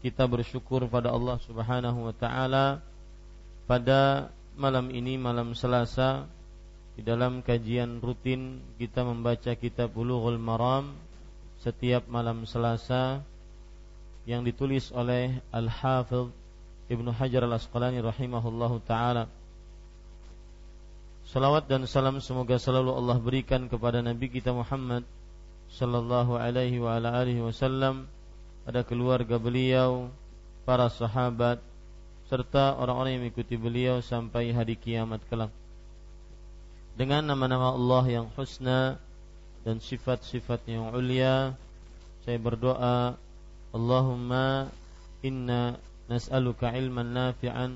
kita bersyukur pada Allah Subhanahu wa taala pada malam ini malam Selasa di dalam kajian rutin kita membaca kitab Bulughul Maram setiap malam Selasa yang ditulis oleh Al-Hafidh Ibnu Hajar Al-Asqalani rahimahullahu taala. Salawat dan salam semoga selalu Allah berikan kepada Nabi kita Muhammad sallallahu alaihi wa ala alihi wasallam pada keluarga beliau, para sahabat, serta orang-orang yang mengikuti beliau sampai hari kiamat kelak. Dengan nama-nama Allah yang husna dan sifat-sifat yang ulia, saya berdoa, Allahumma inna nas'aluka ilman nafi'an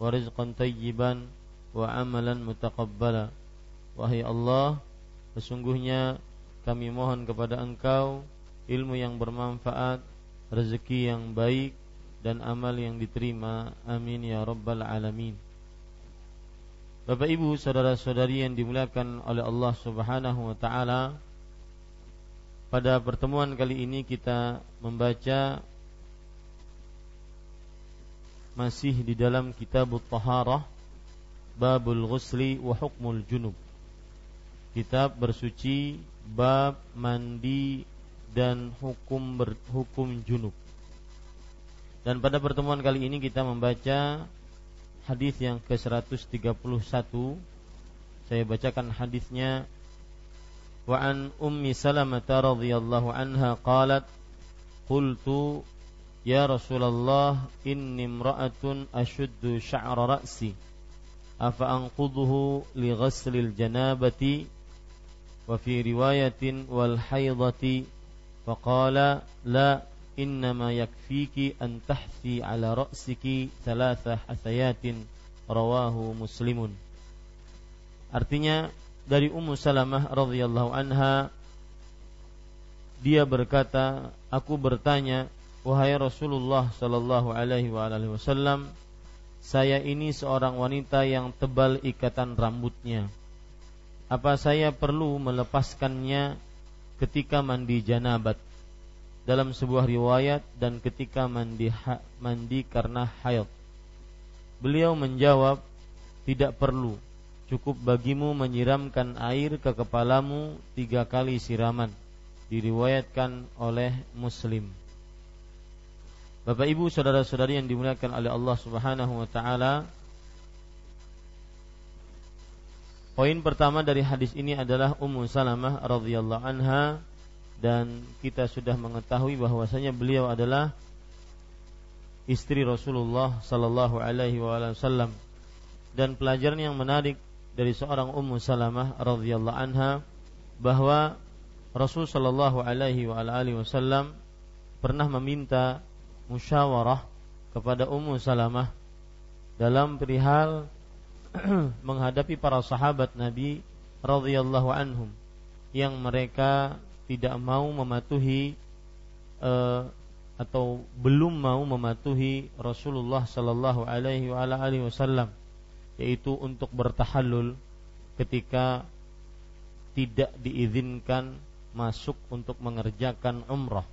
wa rizqan tayyiban wa amalan mutaqabbala. Wahai Allah, sesungguhnya kami mohon kepada Engkau ilmu yang bermanfaat rezeki yang baik dan amal yang diterima. Amin ya rabbal alamin. Bapak Ibu, saudara-saudari yang dimuliakan oleh Allah Subhanahu wa taala, pada pertemuan kali ini kita membaca masih di dalam kitab Taharah Babul Ghusli wa Hukmul Junub. Kitab bersuci bab mandi dan hukum berhukum junub. Dan pada pertemuan kali ini kita membaca hadis yang ke-131. Saya bacakan hadisnya wa an ummi salamah radhiyallahu anha qalat qultu ya Rasulullah inni imra'atun ashuddu sya'ra ra'si afa anqudhuhu li ghaslil janabati wa fi riwayatin wal haidati فقال لا إنما يكفيك أن تحثي على رأسك ثلاث حسيات رواه مسلم. Artinya dari Ummu Salamah radhiyallahu anha dia berkata aku bertanya wahai Rasulullah sallallahu alaihi wasallam saya ini seorang wanita yang tebal ikatan rambutnya apa saya perlu melepaskannya ketika mandi janabat dalam sebuah riwayat dan ketika mandi ha, mandi karena haid. Beliau menjawab, tidak perlu. Cukup bagimu menyiramkan air ke kepalamu tiga kali siraman. Diriwayatkan oleh Muslim. Bapak Ibu, saudara-saudari yang dimuliakan oleh Allah Subhanahu wa taala, Poin pertama dari hadis ini adalah Ummu Salamah radhiyallahu anha dan kita sudah mengetahui bahwasanya beliau adalah istri Rasulullah sallallahu alaihi wasallam. Dan pelajaran yang menarik dari seorang Ummu Salamah radhiyallahu anha bahwa Rasul Shallallahu Alaihi Wasallam pernah meminta musyawarah kepada Ummu Salamah dalam perihal menghadapi para sahabat Nabi radhiyallahu anhum yang mereka tidak mau mematuhi uh, atau belum mau mematuhi Rasulullah sallallahu alaihi wasallam yaitu untuk bertahallul ketika tidak diizinkan masuk untuk mengerjakan umrah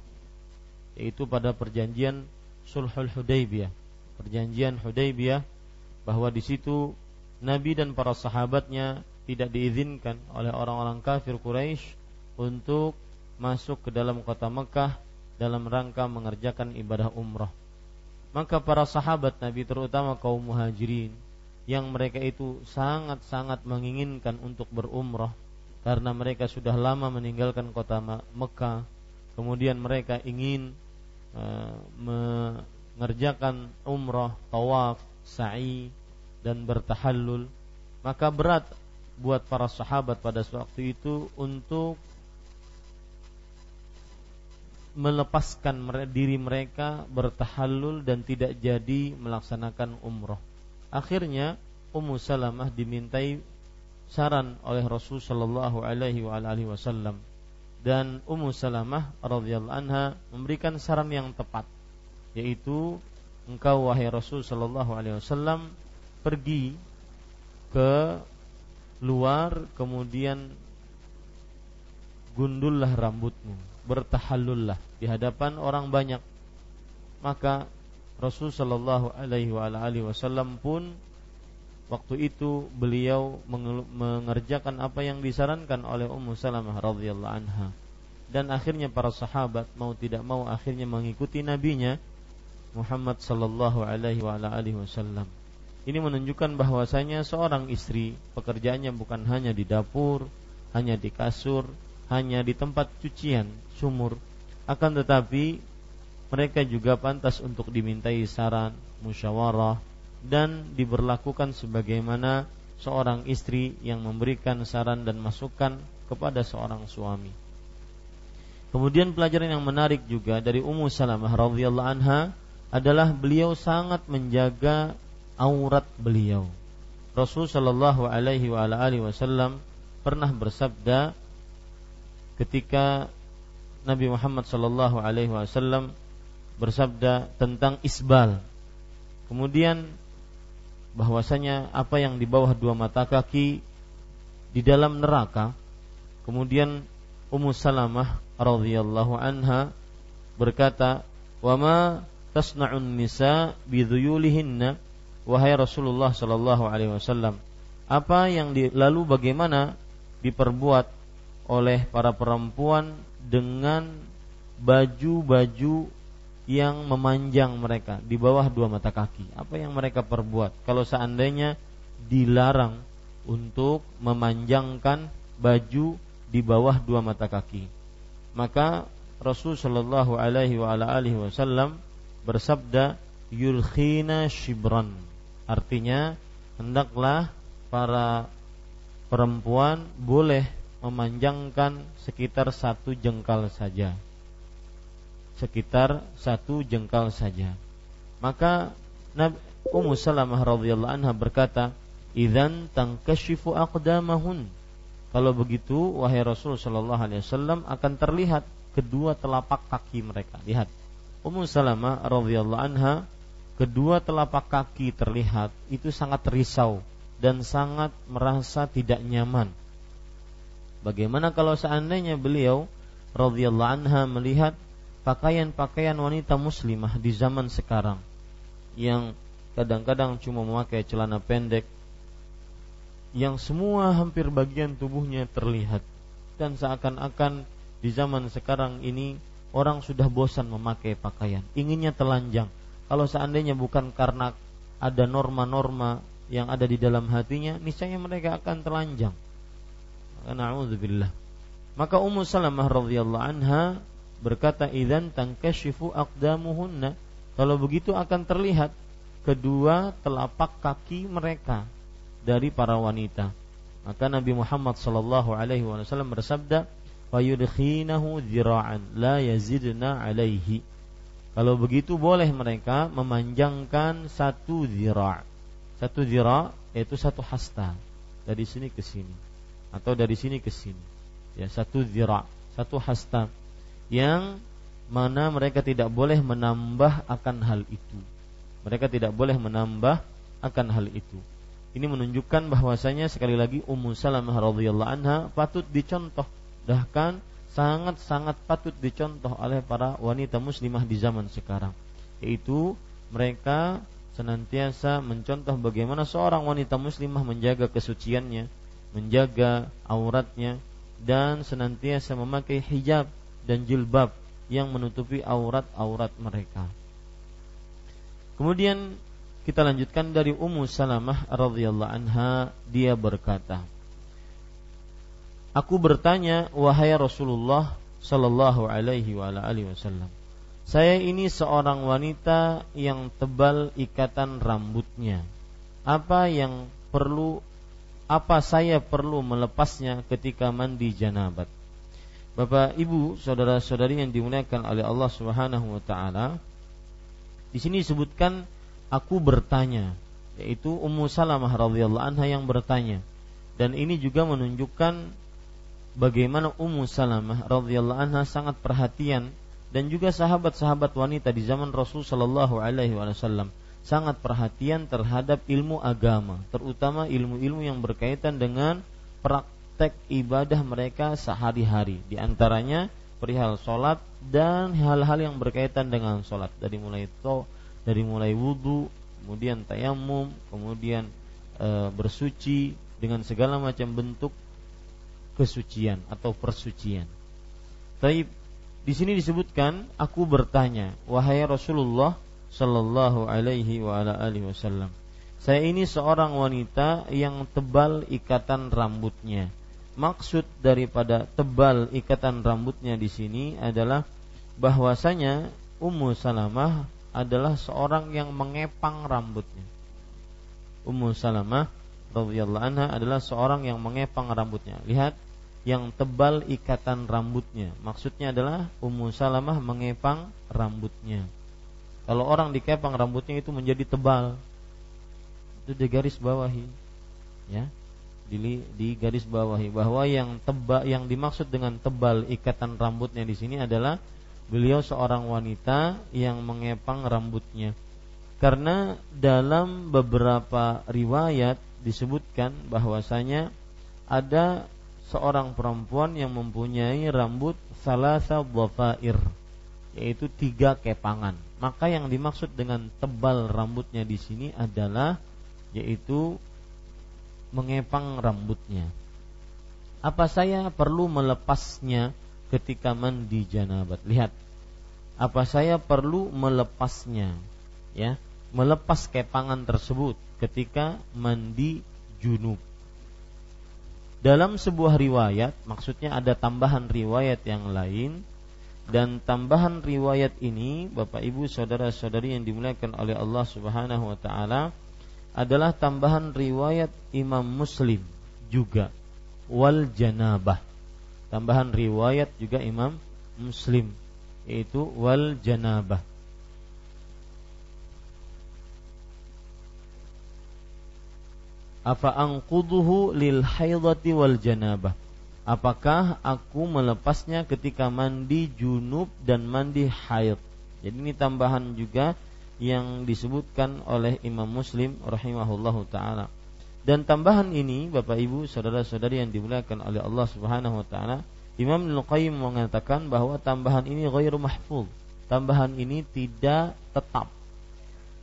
yaitu pada perjanjian Sulhul Hudaybiyah. Perjanjian Hudaybiyah bahwa di situ Nabi dan para sahabatnya tidak diizinkan oleh orang-orang kafir Quraisy untuk masuk ke dalam kota Mekah dalam rangka mengerjakan ibadah umrah. Maka para sahabat Nabi terutama kaum muhajirin yang mereka itu sangat-sangat menginginkan untuk berumrah karena mereka sudah lama meninggalkan kota Mekah. Kemudian mereka ingin uh, mengerjakan umrah, tawaf, sa'i dan bertahallul. Maka berat buat para sahabat pada waktu itu untuk melepaskan diri mereka bertahallul dan tidak jadi melaksanakan umroh. Akhirnya Ummu Salamah dimintai saran oleh Rasul Shallallahu Alaihi Wasallam dan Ummu Salamah radhiyallahu anha memberikan saran yang tepat yaitu engkau wahai Rasul Shallallahu Alaihi Wasallam pergi ke luar kemudian gundullah rambutmu bertahallullah di hadapan orang banyak. Maka Rasul Shallallahu Alaihi Wasallam pun waktu itu beliau mengerjakan apa yang disarankan oleh Ummu Salamah radhiyallahu anha. Dan akhirnya para sahabat mau tidak mau akhirnya mengikuti nabinya Muhammad sallallahu alaihi wasallam ini menunjukkan bahwasanya seorang istri pekerjaannya bukan hanya di dapur, hanya di kasur, hanya di tempat cucian, sumur. Akan tetapi mereka juga pantas untuk dimintai saran, musyawarah dan diberlakukan sebagaimana seorang istri yang memberikan saran dan masukan kepada seorang suami. Kemudian pelajaran yang menarik juga dari Ummu Salamah radhiyallahu anha adalah beliau sangat menjaga aurat beliau. Rasul Shallallahu Alaihi Wasallam pernah bersabda ketika Nabi Muhammad Shallallahu Alaihi Wasallam bersabda tentang isbal. Kemudian bahwasanya apa yang di bawah dua mata kaki di dalam neraka. Kemudian Ummu Salamah radhiyallahu anha berkata, "Wa ma tasna'un nisa bidhuyulihinna wahai Rasulullah Shallallahu Alaihi Wasallam, apa yang lalu bagaimana diperbuat oleh para perempuan dengan baju-baju yang memanjang mereka di bawah dua mata kaki. Apa yang mereka perbuat? Kalau seandainya dilarang untuk memanjangkan baju di bawah dua mata kaki, maka Rasul Shallallahu Alaihi Wasallam bersabda, "Yulkhina shibran." Artinya hendaklah para perempuan boleh memanjangkan sekitar satu jengkal saja. Sekitar satu jengkal saja. Maka Nabi Ummu Salamah radhiyallahu anha berkata, "Idzan tankashifu aqdamahun." Kalau begitu, wahai Rasul sallallahu alaihi wasallam akan terlihat kedua telapak kaki mereka. Lihat. Ummu Salamah radhiyallahu anha kedua telapak kaki terlihat itu sangat risau dan sangat merasa tidak nyaman. Bagaimana kalau seandainya beliau radhiyallahu anha melihat pakaian-pakaian wanita muslimah di zaman sekarang yang kadang-kadang cuma memakai celana pendek yang semua hampir bagian tubuhnya terlihat dan seakan-akan di zaman sekarang ini orang sudah bosan memakai pakaian, inginnya telanjang kalau seandainya bukan karena ada norma-norma yang ada di dalam hatinya, niscaya mereka akan telanjang. Na'udzubillah. Maka Ummu Salamah radhiyallahu anha berkata, "Idzan tankashifu aqdamuhunna." Kalau begitu akan terlihat kedua telapak kaki mereka dari para wanita. Maka Nabi Muhammad sallallahu alaihi wasallam bersabda, "Fayudkhinahu dzira'an la yazidna alaihi." Kalau begitu boleh mereka memanjangkan satu zira'. Satu zira' yaitu satu hasta dari sini ke sini atau dari sini ke sini. Ya, satu zira', satu hasta yang mana mereka tidak boleh menambah akan hal itu. Mereka tidak boleh menambah akan hal itu. Ini menunjukkan bahwasanya sekali lagi Ummu Salamah radhiyallahu anha patut dicontoh bahkan sangat-sangat patut dicontoh oleh para wanita muslimah di zaman sekarang yaitu mereka senantiasa mencontoh bagaimana seorang wanita muslimah menjaga kesuciannya, menjaga auratnya dan senantiasa memakai hijab dan jilbab yang menutupi aurat-aurat mereka. Kemudian kita lanjutkan dari Ummu Salamah radhiyallahu anha dia berkata Aku bertanya wahai Rasulullah sallallahu alaihi wasallam Saya ini seorang wanita yang tebal ikatan rambutnya. Apa yang perlu apa saya perlu melepasnya ketika mandi janabat? Bapak, Ibu, saudara-saudari yang dimuliakan oleh Allah Subhanahu wa taala di sini disebutkan aku bertanya yaitu Ummu Salamah radhiyallahu anha yang bertanya. Dan ini juga menunjukkan bagaimana Ummu Salamah radhiyallahu anha sangat perhatian dan juga sahabat-sahabat wanita di zaman Rasul sallallahu alaihi wasallam sangat perhatian terhadap ilmu agama terutama ilmu-ilmu yang berkaitan dengan praktek ibadah mereka sehari-hari. Di antaranya perihal sholat dan hal-hal yang berkaitan dengan sholat dari mulai to dari mulai wudhu, kemudian tayamum, kemudian e, bersuci dengan segala macam bentuk kesucian atau persucian. Tapi di sini disebutkan aku bertanya, wahai Rasulullah sallallahu alaihi wasallam. Saya ini seorang wanita yang tebal ikatan rambutnya. Maksud daripada tebal ikatan rambutnya di sini adalah bahwasanya Ummu Salamah adalah seorang yang mengepang rambutnya. Ummu Salamah radhiyallahu anha adalah seorang yang mengepang rambutnya. Lihat yang tebal ikatan rambutnya. Maksudnya adalah Ummu Salamah mengepang rambutnya. Kalau orang dikepang rambutnya itu menjadi tebal. Itu di garis bawahi. Ya. Di, di garis bawahi bahwa yang tebal yang dimaksud dengan tebal ikatan rambutnya di sini adalah beliau seorang wanita yang mengepang rambutnya. Karena dalam beberapa riwayat disebutkan bahwasanya ada seorang perempuan yang mempunyai rambut salasa dhafair yaitu tiga kepangan. Maka yang dimaksud dengan tebal rambutnya di sini adalah yaitu mengepang rambutnya. Apa saya perlu melepasnya ketika mandi janabat. Lihat, apa saya perlu melepasnya? Ya, melepas kepangan tersebut ketika mandi junub. Dalam sebuah riwayat, maksudnya ada tambahan riwayat yang lain dan tambahan riwayat ini Bapak Ibu saudara-saudari yang dimuliakan oleh Allah Subhanahu wa taala adalah tambahan riwayat Imam Muslim juga. Wal janabah. Tambahan riwayat juga Imam Muslim yaitu wal janabah Apa angkuduhu lil haidati wal janabah Apakah aku melepasnya ketika mandi junub dan mandi haid Jadi ini tambahan juga yang disebutkan oleh Imam Muslim rahimahullahu taala dan tambahan ini Bapak Ibu saudara-saudari yang dimuliakan oleh Allah Subhanahu wa taala, Imam Ibnu Qayyim mengatakan bahwa tambahan ini ghairu mahfuz. Tambahan ini tidak tetap.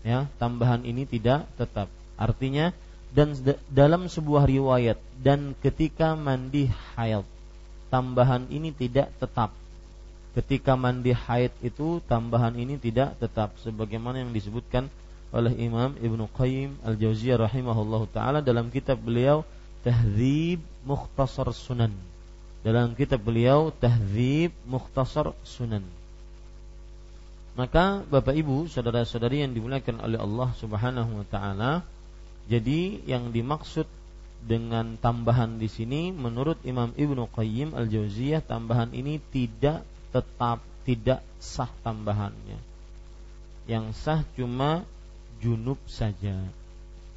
Ya, tambahan ini tidak tetap. Artinya dan dalam sebuah riwayat dan ketika mandi haid tambahan ini tidak tetap ketika mandi haid itu tambahan ini tidak tetap sebagaimana yang disebutkan oleh Imam Ibnu Qayyim Al-Jauziyah rahimahullahu taala dalam kitab beliau Tahdzib Mukhtasar Sunan. Dalam kitab beliau Tahdzib Mukhtasar Sunan. Maka Bapak Ibu, saudara-saudari yang dimuliakan oleh Allah Subhanahu wa taala, jadi yang dimaksud dengan tambahan di sini menurut Imam Ibnu Qayyim Al-Jauziyah tambahan ini tidak tetap tidak sah tambahannya. Yang sah cuma junub saja.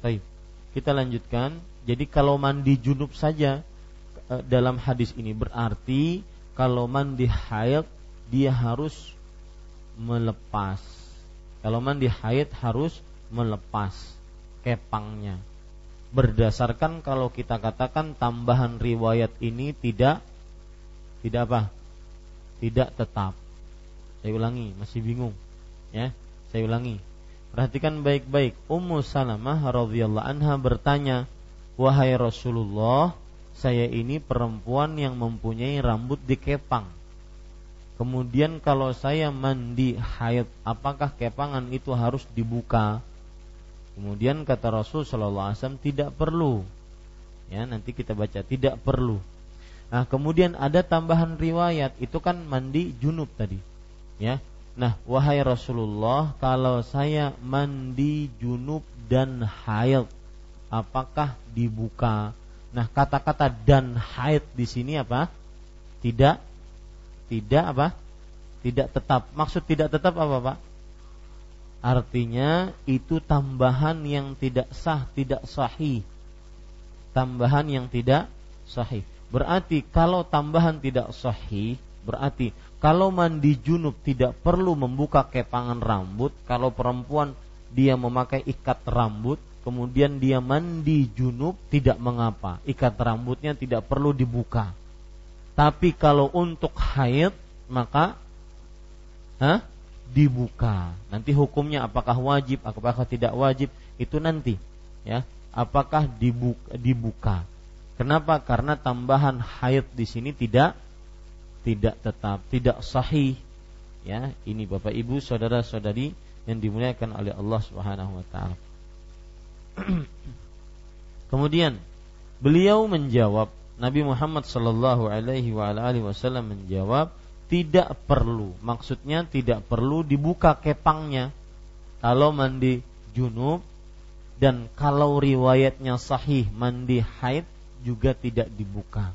Baik. Kita lanjutkan. Jadi kalau mandi junub saja eh, dalam hadis ini berarti kalau mandi haid dia harus melepas. Kalau mandi haid harus melepas kepangnya berdasarkan kalau kita katakan tambahan riwayat ini tidak tidak apa? Tidak tetap. Saya ulangi, masih bingung. Ya, saya ulangi. Perhatikan baik-baik. Ummu Salamah radhiyallahu anha bertanya, "Wahai Rasulullah, saya ini perempuan yang mempunyai rambut dikepang. Kemudian kalau saya mandi haid, apakah kepangan itu harus dibuka?" Kemudian kata Rasul Shallallahu Alaihi Wasallam tidak perlu. Ya nanti kita baca tidak perlu. Nah kemudian ada tambahan riwayat itu kan mandi junub tadi. Ya. Nah wahai Rasulullah kalau saya mandi junub dan haid apakah dibuka? Nah kata-kata dan haid di sini apa? Tidak tidak apa? Tidak tetap. Maksud tidak tetap apa Pak? Artinya itu tambahan yang tidak sah, tidak sahih. Tambahan yang tidak sahih. Berarti kalau tambahan tidak sahih, berarti kalau mandi junub tidak perlu membuka kepangan rambut, kalau perempuan dia memakai ikat rambut, kemudian dia mandi junub tidak mengapa, ikat rambutnya tidak perlu dibuka. Tapi kalau untuk haid maka Hah? Dibuka. Nanti hukumnya apakah wajib, apakah tidak wajib itu nanti ya. Apakah dibuka, dibuka. Kenapa? Karena tambahan haid di sini tidak tidak tetap, tidak sahih. Ya, ini Bapak Ibu, saudara-saudari yang dimuliakan oleh Allah Subhanahu wa taala. Kemudian beliau menjawab Nabi Muhammad sallallahu alaihi wasallam menjawab tidak perlu. Maksudnya tidak perlu dibuka kepangnya. Kalau mandi junub dan kalau riwayatnya sahih mandi haid juga tidak dibuka.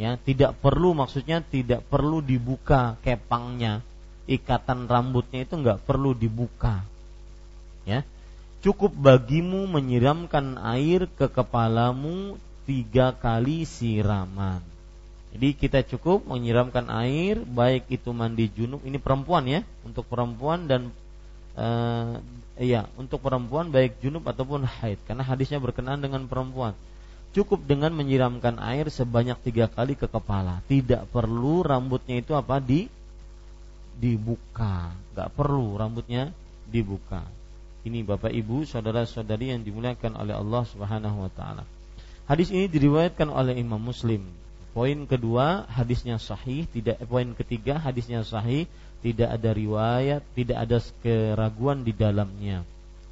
Ya tidak perlu maksudnya tidak perlu dibuka kepangnya. Ikatan rambutnya itu nggak perlu dibuka. Ya cukup bagimu menyiramkan air ke kepalamu tiga kali siraman jadi kita cukup menyiramkan air baik itu mandi junub ini perempuan ya untuk perempuan dan uh, ya untuk perempuan baik junub ataupun haid karena hadisnya berkenaan dengan perempuan. Cukup dengan menyiramkan air sebanyak tiga kali ke kepala. Tidak perlu rambutnya itu apa di dibuka. Nggak perlu rambutnya dibuka. Ini bapak ibu saudara saudari yang dimuliakan oleh Allah subhanahu wa taala. Hadis ini diriwayatkan oleh Imam Muslim Poin kedua hadisnya sahih, tidak poin ketiga hadisnya sahih, tidak ada riwayat, tidak ada keraguan di dalamnya.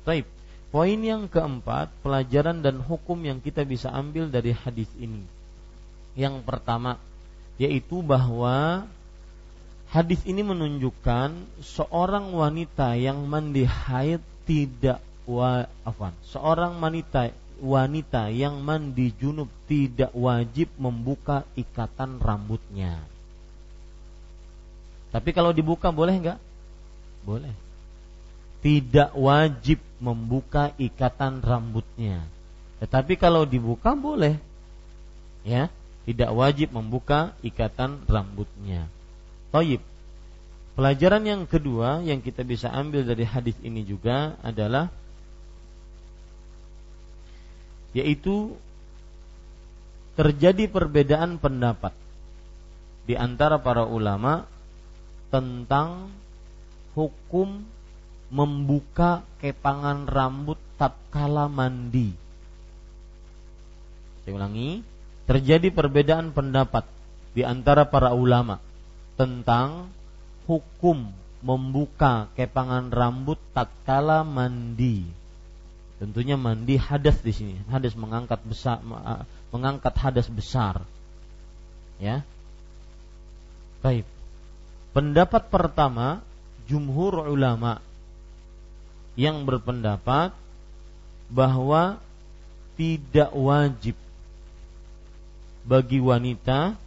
Baik. Poin yang keempat, pelajaran dan hukum yang kita bisa ambil dari hadis ini. Yang pertama yaitu bahwa hadis ini menunjukkan seorang wanita yang mandi haid tidak wa seorang wanita wanita yang mandi junub tidak wajib membuka ikatan rambutnya. Tapi kalau dibuka boleh enggak? Boleh. Tidak wajib membuka ikatan rambutnya. Tetapi kalau dibuka boleh. Ya, tidak wajib membuka ikatan rambutnya. Toyib. Pelajaran yang kedua yang kita bisa ambil dari hadis ini juga adalah yaitu terjadi perbedaan pendapat di antara para ulama tentang hukum membuka kepangan rambut tatkala mandi. Saya ulangi, terjadi perbedaan pendapat di antara para ulama tentang hukum membuka kepangan rambut tatkala mandi. Tentunya mandi hadas di sini. Hadas mengangkat besar mengangkat hadas besar. Ya. Baik. Pendapat pertama jumhur ulama yang berpendapat bahwa tidak wajib bagi wanita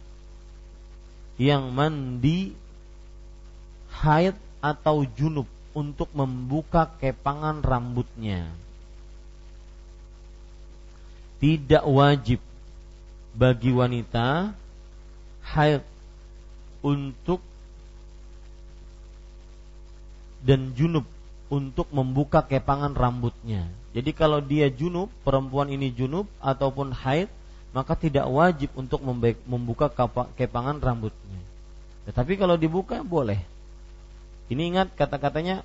yang mandi haid atau junub untuk membuka kepangan rambutnya. Tidak wajib bagi wanita haid untuk dan junub untuk membuka kepangan rambutnya. Jadi kalau dia junub, perempuan ini junub ataupun haid, maka tidak wajib untuk membuka kepangan rambutnya. Tetapi kalau dibuka boleh. Ini ingat kata-katanya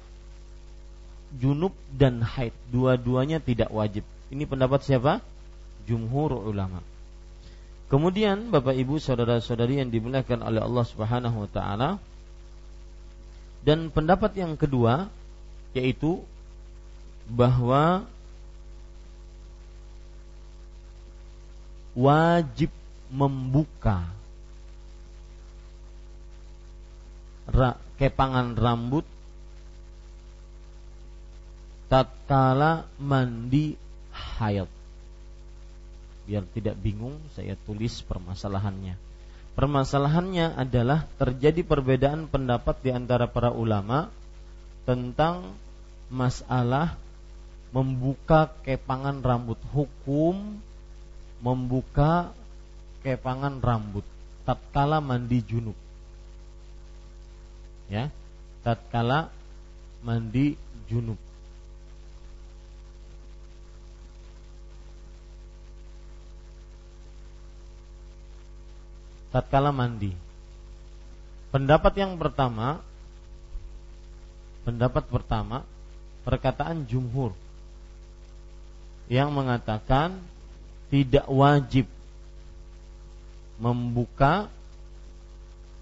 junub dan haid, dua-duanya tidak wajib. Ini pendapat siapa? Jumhur ulama. Kemudian Bapak Ibu saudara-saudari yang dimuliakan oleh Allah Subhanahu wa taala dan pendapat yang kedua yaitu bahwa wajib membuka kepangan rambut tatkala mandi haid biar tidak bingung saya tulis permasalahannya. Permasalahannya adalah terjadi perbedaan pendapat di antara para ulama tentang masalah membuka kepangan rambut. Hukum membuka kepangan rambut. Tatkala mandi junub. Ya tatkala mandi junub tatkala mandi. Pendapat yang pertama pendapat pertama perkataan jumhur yang mengatakan tidak wajib membuka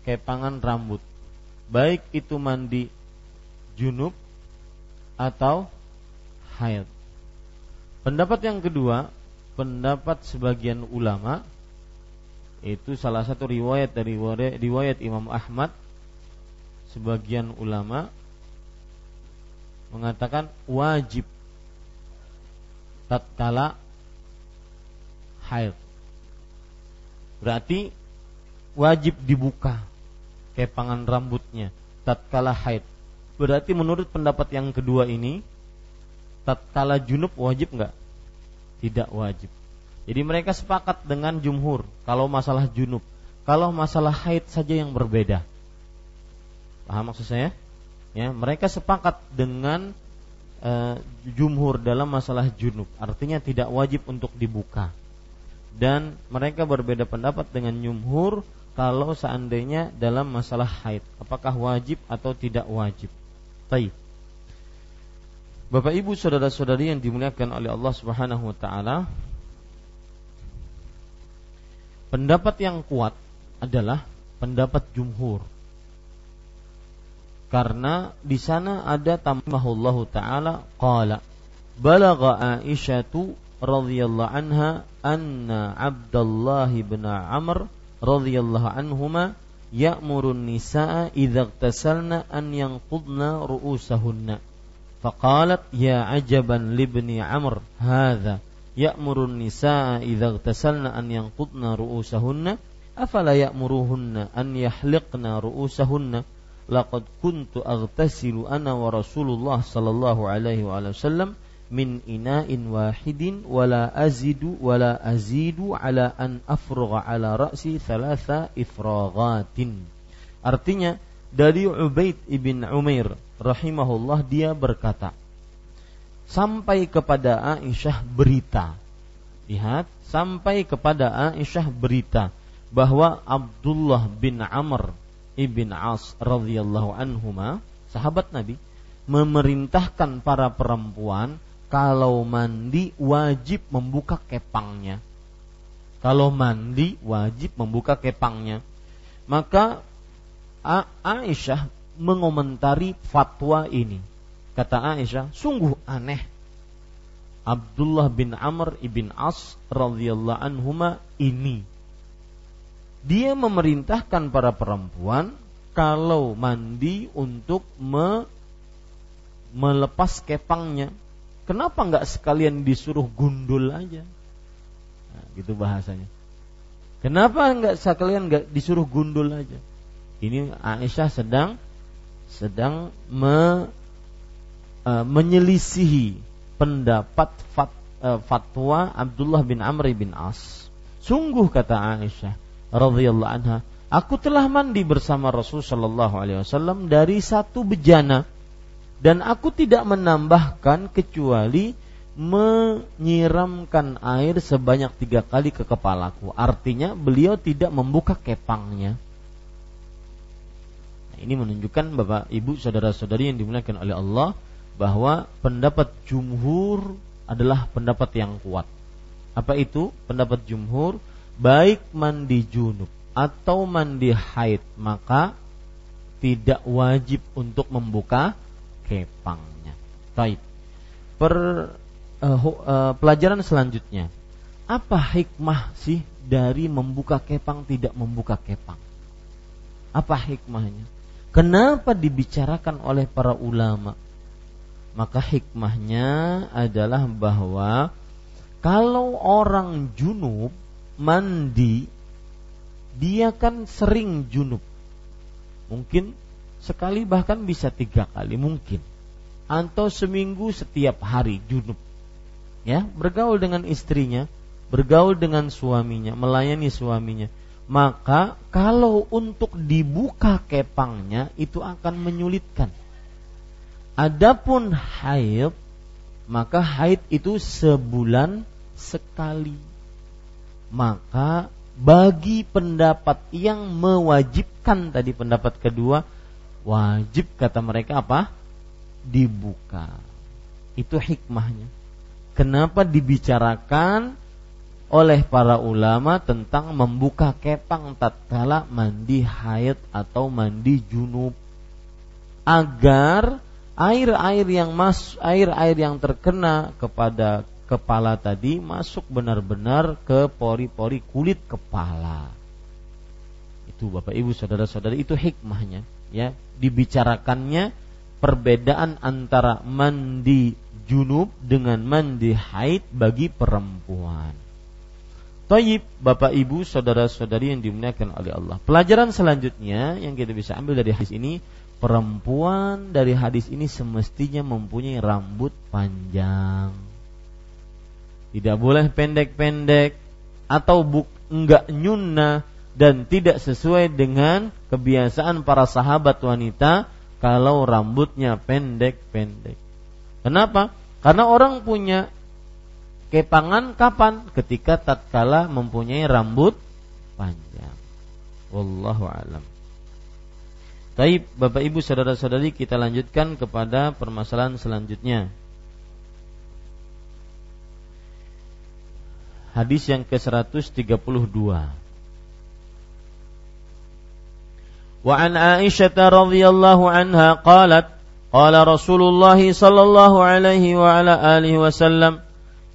kepangan rambut baik itu mandi junub atau haid. Pendapat yang kedua, pendapat sebagian ulama itu salah satu riwayat dari riwayat Imam Ahmad sebagian ulama mengatakan wajib tatkala haid. Berarti wajib dibuka kepangan rambutnya tatkala haid. Berarti menurut pendapat yang kedua ini tatkala junub wajib enggak? Tidak wajib. Jadi mereka sepakat dengan jumhur kalau masalah junub. Kalau masalah haid saja yang berbeda. Paham maksud saya? Ya, mereka sepakat dengan uh, jumhur dalam masalah junub. Artinya tidak wajib untuk dibuka. Dan mereka berbeda pendapat dengan jumhur kalau seandainya dalam masalah haid, apakah wajib atau tidak wajib. Baik. Bapak Ibu saudara-saudari yang dimuliakan oleh Allah Subhanahu wa taala, Pendapat yang kuat adalah pendapat jumhur. Karena di sana ada tamahullahu taala qala balagha Aisyatu radhiyallahu anha anna Abdullah bin Amr radhiyallahu anhuma ya'murun nisaa idza ightasalna an yanqudna ru'usahunna faqalat ya ajaban libni Amr hadha ya'murun nisaa idza ightasalna an yanqudna ru'usahunna afala ya'muruhunna an yahliqna ru'usahunna? Laqad kuntu aghtasilu ana wa Rasulullah sallallahu alaihi wa sallam min ina'in wahidin wala azidu wala azidu ala an afrugha ala ra'si thalatha ifraghatin. Artinya dari Ubaid ibn Umair rahimahullah dia berkata sampai kepada Aisyah berita. Lihat, sampai kepada Aisyah berita bahwa Abdullah bin Amr ibn As radhiyallahu anhuma, sahabat Nabi, memerintahkan para perempuan kalau mandi wajib membuka kepangnya. Kalau mandi wajib membuka kepangnya. Maka Aisyah mengomentari fatwa ini Kata Aisyah, sungguh aneh. Abdullah bin Amr ibn As radhiyallahu anhuma ini dia memerintahkan para perempuan kalau mandi untuk me, melepas kepangnya. Kenapa nggak sekalian disuruh gundul aja? Nah, gitu bahasanya. Kenapa enggak sekalian enggak disuruh gundul aja? Ini Aisyah sedang sedang me, uh, menyelisihi pendapat fat, uh, fatwa Abdullah bin Amr bin As. Sungguh kata Aisyah radhiyallahu anha, aku telah mandi bersama Rasul sallallahu alaihi wasallam dari satu bejana dan aku tidak menambahkan kecuali menyiramkan air sebanyak tiga kali ke kepalaku. Artinya beliau tidak membuka kepangnya. Nah, ini menunjukkan bapak ibu saudara saudari yang dimuliakan oleh Allah bahwa pendapat jumhur adalah pendapat yang kuat. Apa itu pendapat jumhur? Baik mandi junub atau mandi haid maka tidak wajib untuk membuka kepangnya. Baik. Per uh, uh, pelajaran selanjutnya. Apa hikmah sih dari membuka kepang tidak membuka kepang? Apa hikmahnya? Kenapa dibicarakan oleh para ulama? Maka hikmahnya adalah bahwa kalau orang junub mandi, dia kan sering junub. Mungkin sekali bahkan bisa tiga kali mungkin. Atau seminggu setiap hari junub ya bergaul dengan istrinya, bergaul dengan suaminya, melayani suaminya. Maka kalau untuk dibuka kepangnya itu akan menyulitkan. Adapun haid maka haid itu sebulan sekali. Maka bagi pendapat yang mewajibkan tadi pendapat kedua wajib kata mereka apa? dibuka. Itu hikmahnya kenapa dibicarakan oleh para ulama tentang membuka kepang tatkala mandi haid atau mandi junub agar air-air yang mas air-air yang terkena kepada kepala tadi masuk benar-benar ke pori-pori kulit kepala. Itu Bapak Ibu saudara-saudari itu hikmahnya ya dibicarakannya perbedaan antara mandi junub dengan mandi haid bagi perempuan. Taib, Bapak Ibu, saudara-saudari yang dimuliakan oleh Allah. Pelajaran selanjutnya yang kita bisa ambil dari hadis ini, perempuan dari hadis ini semestinya mempunyai rambut panjang. Tidak boleh pendek-pendek atau buk enggak nyunna dan tidak sesuai dengan kebiasaan para sahabat wanita kalau rambutnya pendek-pendek. Kenapa? Karena orang punya kepangan kapan? Ketika tatkala mempunyai rambut panjang. Wallahu alam. Taib Bapak Ibu saudara-saudari kita lanjutkan kepada permasalahan selanjutnya. Hadis yang ke-132. Wa an Aisyah radhiyallahu anha qalat qala Rasulullah sallallahu alaihi wa ala alihi wasallam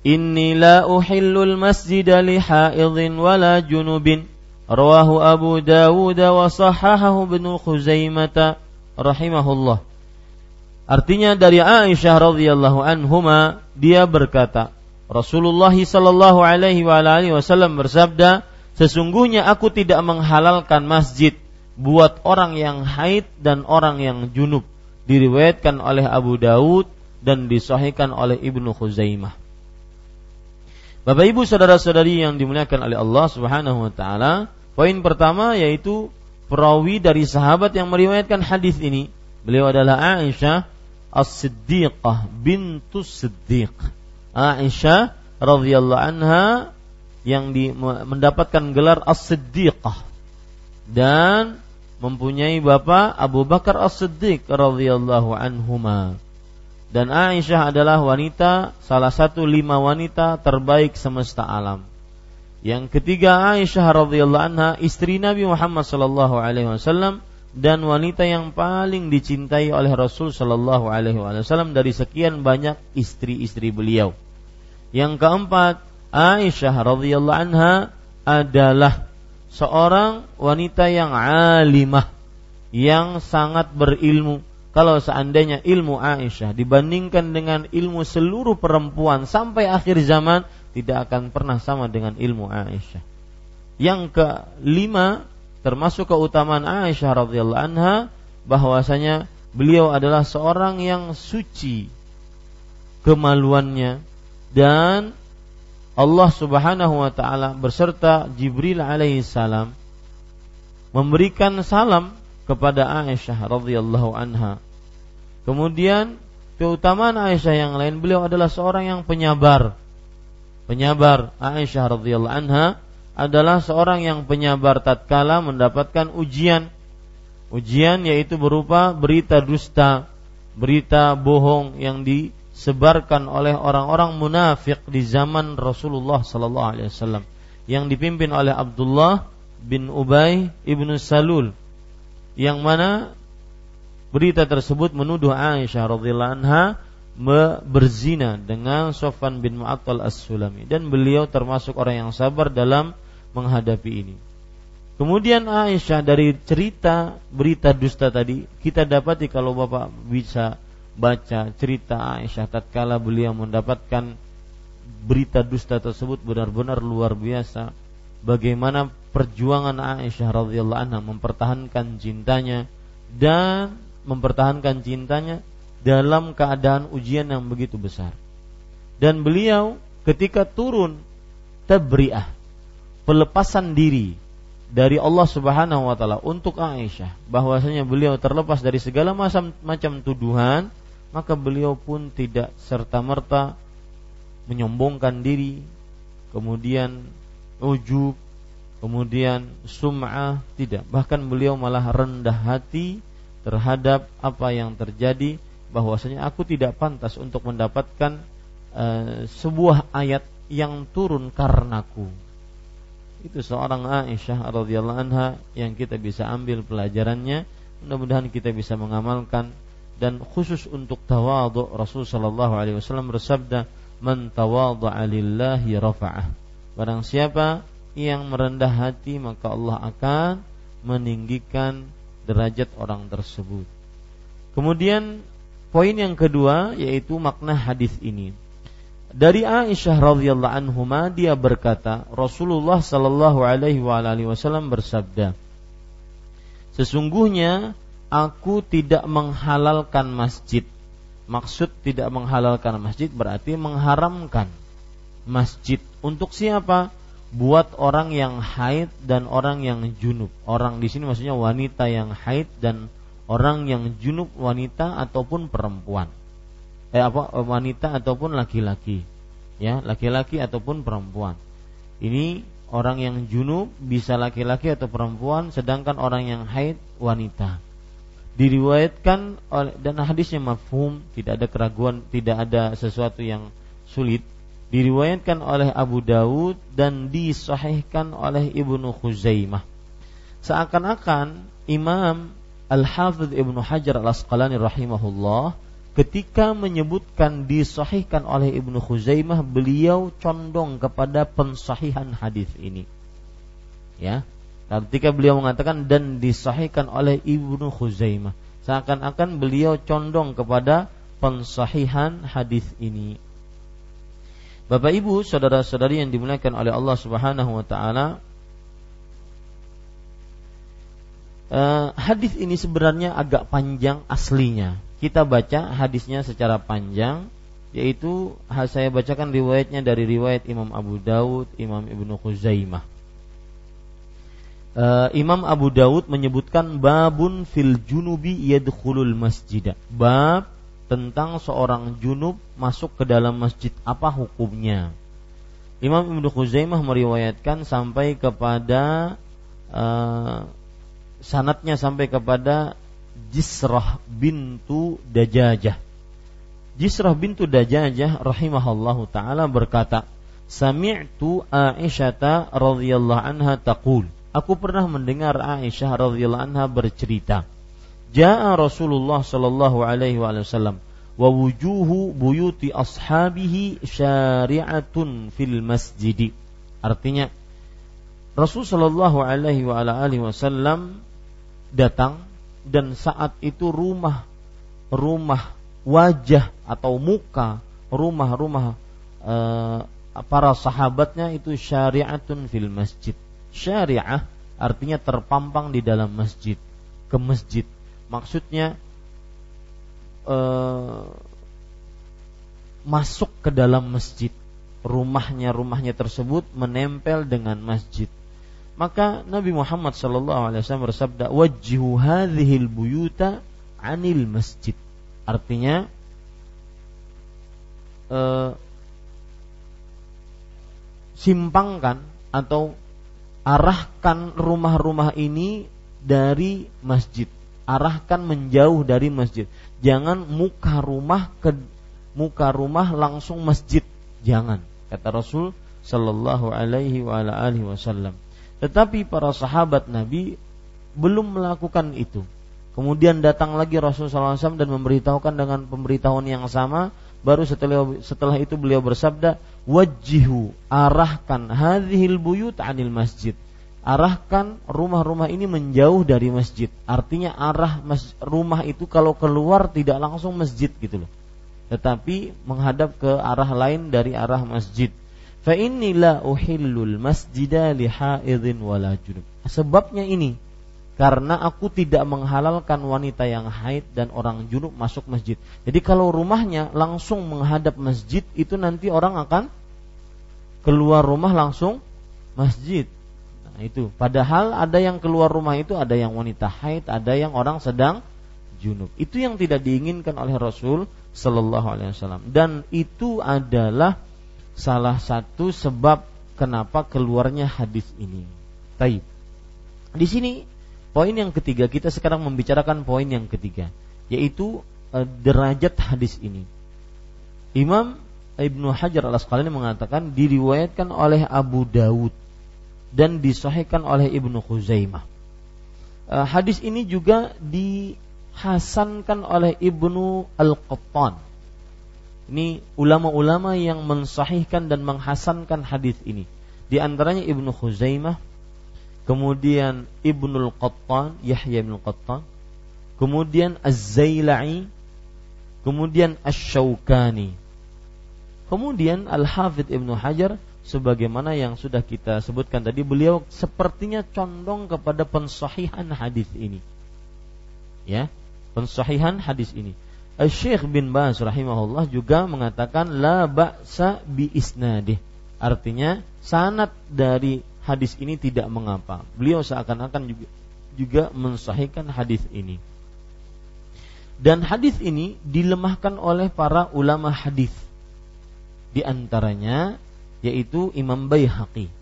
inni la uhillul masjida li haidhin wala junubin رواه أبو داود وصححه ابن خزيمة رحمه الله Artinya dari Aisyah radhiyallahu anhuma dia berkata Rasulullah sallallahu alaihi wa alihi wasallam bersabda sesungguhnya aku tidak menghalalkan masjid buat orang yang haid dan orang yang junub diriwayatkan oleh Abu Daud dan disahihkan oleh Ibnu Khuzaimah. Bapak Ibu saudara-saudari yang dimuliakan oleh Allah Subhanahu wa taala, poin pertama yaitu perawi dari sahabat yang meriwayatkan hadis ini. Beliau adalah Aisyah As-Siddiqah bintu Siddiq. Aisyah radhiyallahu anha yang di, mendapatkan gelar As-Siddiqah dan mempunyai bapak Abu Bakar As-Siddiq radhiyallahu anhuma. Dan Aisyah adalah wanita salah satu lima wanita terbaik semesta alam. Yang ketiga Aisyah radhiyallahu anha istri Nabi Muhammad sallallahu alaihi wasallam dan wanita yang paling dicintai oleh Rasul sallallahu alaihi wasallam dari sekian banyak istri-istri beliau. Yang keempat Aisyah radhiyallahu anha adalah seorang wanita yang alimah yang sangat berilmu. Kalau seandainya ilmu Aisyah dibandingkan dengan ilmu seluruh perempuan sampai akhir zaman tidak akan pernah sama dengan ilmu Aisyah. Yang kelima termasuk keutamaan Aisyah radhiyallahu anha bahwasanya beliau adalah seorang yang suci kemaluannya dan Allah Subhanahu wa taala beserta Jibril alaihi salam memberikan salam kepada Aisyah radhiyallahu anha. Kemudian keutamaan Aisyah yang lain beliau adalah seorang yang penyabar. Penyabar Aisyah radhiyallahu anha adalah seorang yang penyabar tatkala mendapatkan ujian. Ujian yaitu berupa berita dusta, berita bohong yang disebarkan oleh orang-orang munafik di zaman Rasulullah sallallahu alaihi wasallam yang dipimpin oleh Abdullah bin Ubay ibnu Salul yang mana berita tersebut menuduh Aisyah radhiyallahu anha berzina dengan Sofan bin Mu'attal As-Sulami dan beliau termasuk orang yang sabar dalam menghadapi ini. Kemudian Aisyah dari cerita berita dusta tadi kita dapati kalau Bapak bisa baca cerita Aisyah tatkala beliau mendapatkan berita dusta tersebut benar-benar luar biasa bagaimana perjuangan Aisyah radhiyallahu anha mempertahankan cintanya dan mempertahankan cintanya dalam keadaan ujian yang begitu besar. Dan beliau ketika turun tabriah pelepasan diri dari Allah Subhanahu wa taala untuk Aisyah bahwasanya beliau terlepas dari segala macam macam tuduhan maka beliau pun tidak serta-merta menyombongkan diri kemudian ujub, kemudian sum'ah, tidak. Bahkan beliau malah rendah hati terhadap apa yang terjadi bahwasanya aku tidak pantas untuk mendapatkan uh, sebuah ayat yang turun karenaku. Itu seorang Aisyah radhiyallahu anha yang kita bisa ambil pelajarannya. Mudah-mudahan kita bisa mengamalkan dan khusus untuk tawadhu Rasul sallallahu alaihi wasallam bersabda man tawadha'a lillahi rafa'ah Barang siapa yang merendah hati maka Allah akan meninggikan derajat orang tersebut. Kemudian poin yang kedua yaitu makna hadis ini. Dari Aisyah radhiyallahu anhu dia berkata, Rasulullah sallallahu alaihi wasallam bersabda, Sesungguhnya aku tidak menghalalkan masjid. Maksud tidak menghalalkan masjid berarti mengharamkan masjid untuk siapa? Buat orang yang haid dan orang yang junub. Orang di sini maksudnya wanita yang haid dan orang yang junub wanita ataupun perempuan. Eh apa wanita ataupun laki-laki. Ya, laki-laki ataupun perempuan. Ini orang yang junub bisa laki-laki atau perempuan sedangkan orang yang haid wanita diriwayatkan oleh dan hadisnya mafhum tidak ada keraguan tidak ada sesuatu yang sulit diriwayatkan oleh Abu Dawud dan disahihkan oleh Ibnu Khuzaimah. Seakan-akan Imam Al-Hafidh Ibnu Hajar Al-Asqalani rahimahullah ketika menyebutkan disahihkan oleh Ibnu Khuzaimah beliau condong kepada pensahihan hadis ini. Ya. Ketika beliau mengatakan dan disahihkan oleh Ibnu Khuzaimah, seakan-akan beliau condong kepada pensahihan hadis ini. Bapak Ibu, saudara-saudari yang dimuliakan oleh Allah Subhanahu wa taala, uh, hadis ini sebenarnya agak panjang aslinya. Kita baca hadisnya secara panjang yaitu saya bacakan riwayatnya dari riwayat Imam Abu Daud, Imam Ibnu Khuzaimah. Uh, Imam Abu Daud menyebutkan babun fil junubi yadkhulul masjidah. Bab tentang seorang junub masuk ke dalam masjid apa hukumnya Imam Ibnu Khuzaimah meriwayatkan sampai kepada uh, sanatnya sampai kepada Jisrah bintu Dajajah Jisrah bintu Dajajah rahimahallahu taala berkata Sami'tu Aisyah radhiyallahu anha taqul Aku pernah mendengar Aisyah radhiyallahu anha bercerita Ja'a Rasulullah sallallahu alaihi wasallam wa wujuhu buyuti ashabihi syari'atun fil masjid. Artinya Rasul sallallahu alaihi wa alihi wasallam datang dan saat itu rumah rumah wajah atau muka rumah-rumah e, para sahabatnya itu syari'atun fil masjid syariah artinya terpampang di dalam masjid, ke masjid. Maksudnya eh, masuk ke dalam masjid. Rumahnya rumahnya tersebut menempel dengan masjid. Maka Nabi Muhammad wasallam bersabda, "Wajjihu hadhil buyuta anil masjid." Artinya eh, simpangkan atau arahkan rumah-rumah ini dari masjid. Arahkan menjauh dari masjid. Jangan muka rumah ke muka rumah langsung masjid. Jangan, kata Rasul sallallahu alaihi wa alihi wasallam. Tetapi para sahabat Nabi belum melakukan itu. Kemudian datang lagi Rasulullah SAW dan memberitahukan dengan pemberitahuan yang sama. Baru setelah setelah itu beliau bersabda, wajihu arahkan hadhil buyut anil masjid. Arahkan rumah-rumah ini menjauh dari masjid. Artinya arah mas, rumah itu kalau keluar tidak langsung masjid gitu loh. Tetapi menghadap ke arah lain dari arah masjid. Fa inilah uhillul masjida li haidin wala junub. Sebabnya ini karena aku tidak menghalalkan wanita yang haid dan orang junub masuk masjid. Jadi kalau rumahnya langsung menghadap masjid itu nanti orang akan keluar rumah langsung masjid. Nah, itu. Padahal ada yang keluar rumah itu ada yang wanita haid, ada yang orang sedang junub. Itu yang tidak diinginkan oleh Rasul sallallahu alaihi wasallam. Dan itu adalah salah satu sebab kenapa keluarnya hadis ini. Taib. Di sini poin yang ketiga kita sekarang membicarakan poin yang ketiga yaitu uh, derajat hadis ini. Imam Ibnu Hajar al Asqalani mengatakan diriwayatkan oleh Abu Dawud dan disahihkan oleh Ibnu Khuzaimah. Uh, hadis ini juga dihasankan oleh Ibnu Al-Qattan ini ulama-ulama yang mensahihkan dan menghasankan hadis ini. Di antaranya Ibnu Khuzaimah, kemudian Ibnu Qattan, Yahya bin Qattan, kemudian Az-Zailai, kemudian Asy-Syaukani. Kemudian Al-Hafidh Ibnu Hajar sebagaimana yang sudah kita sebutkan tadi beliau sepertinya condong kepada pensahihan hadis ini. Ya, pensahihan hadis ini. Syekh bin Baz rahimahullah juga mengatakan la ba'sa bi isnadih. Artinya sanad dari hadis ini tidak mengapa. Beliau seakan-akan juga juga mensahihkan hadis ini. Dan hadis ini dilemahkan oleh para ulama hadis. Di antaranya yaitu Imam Baihaqi.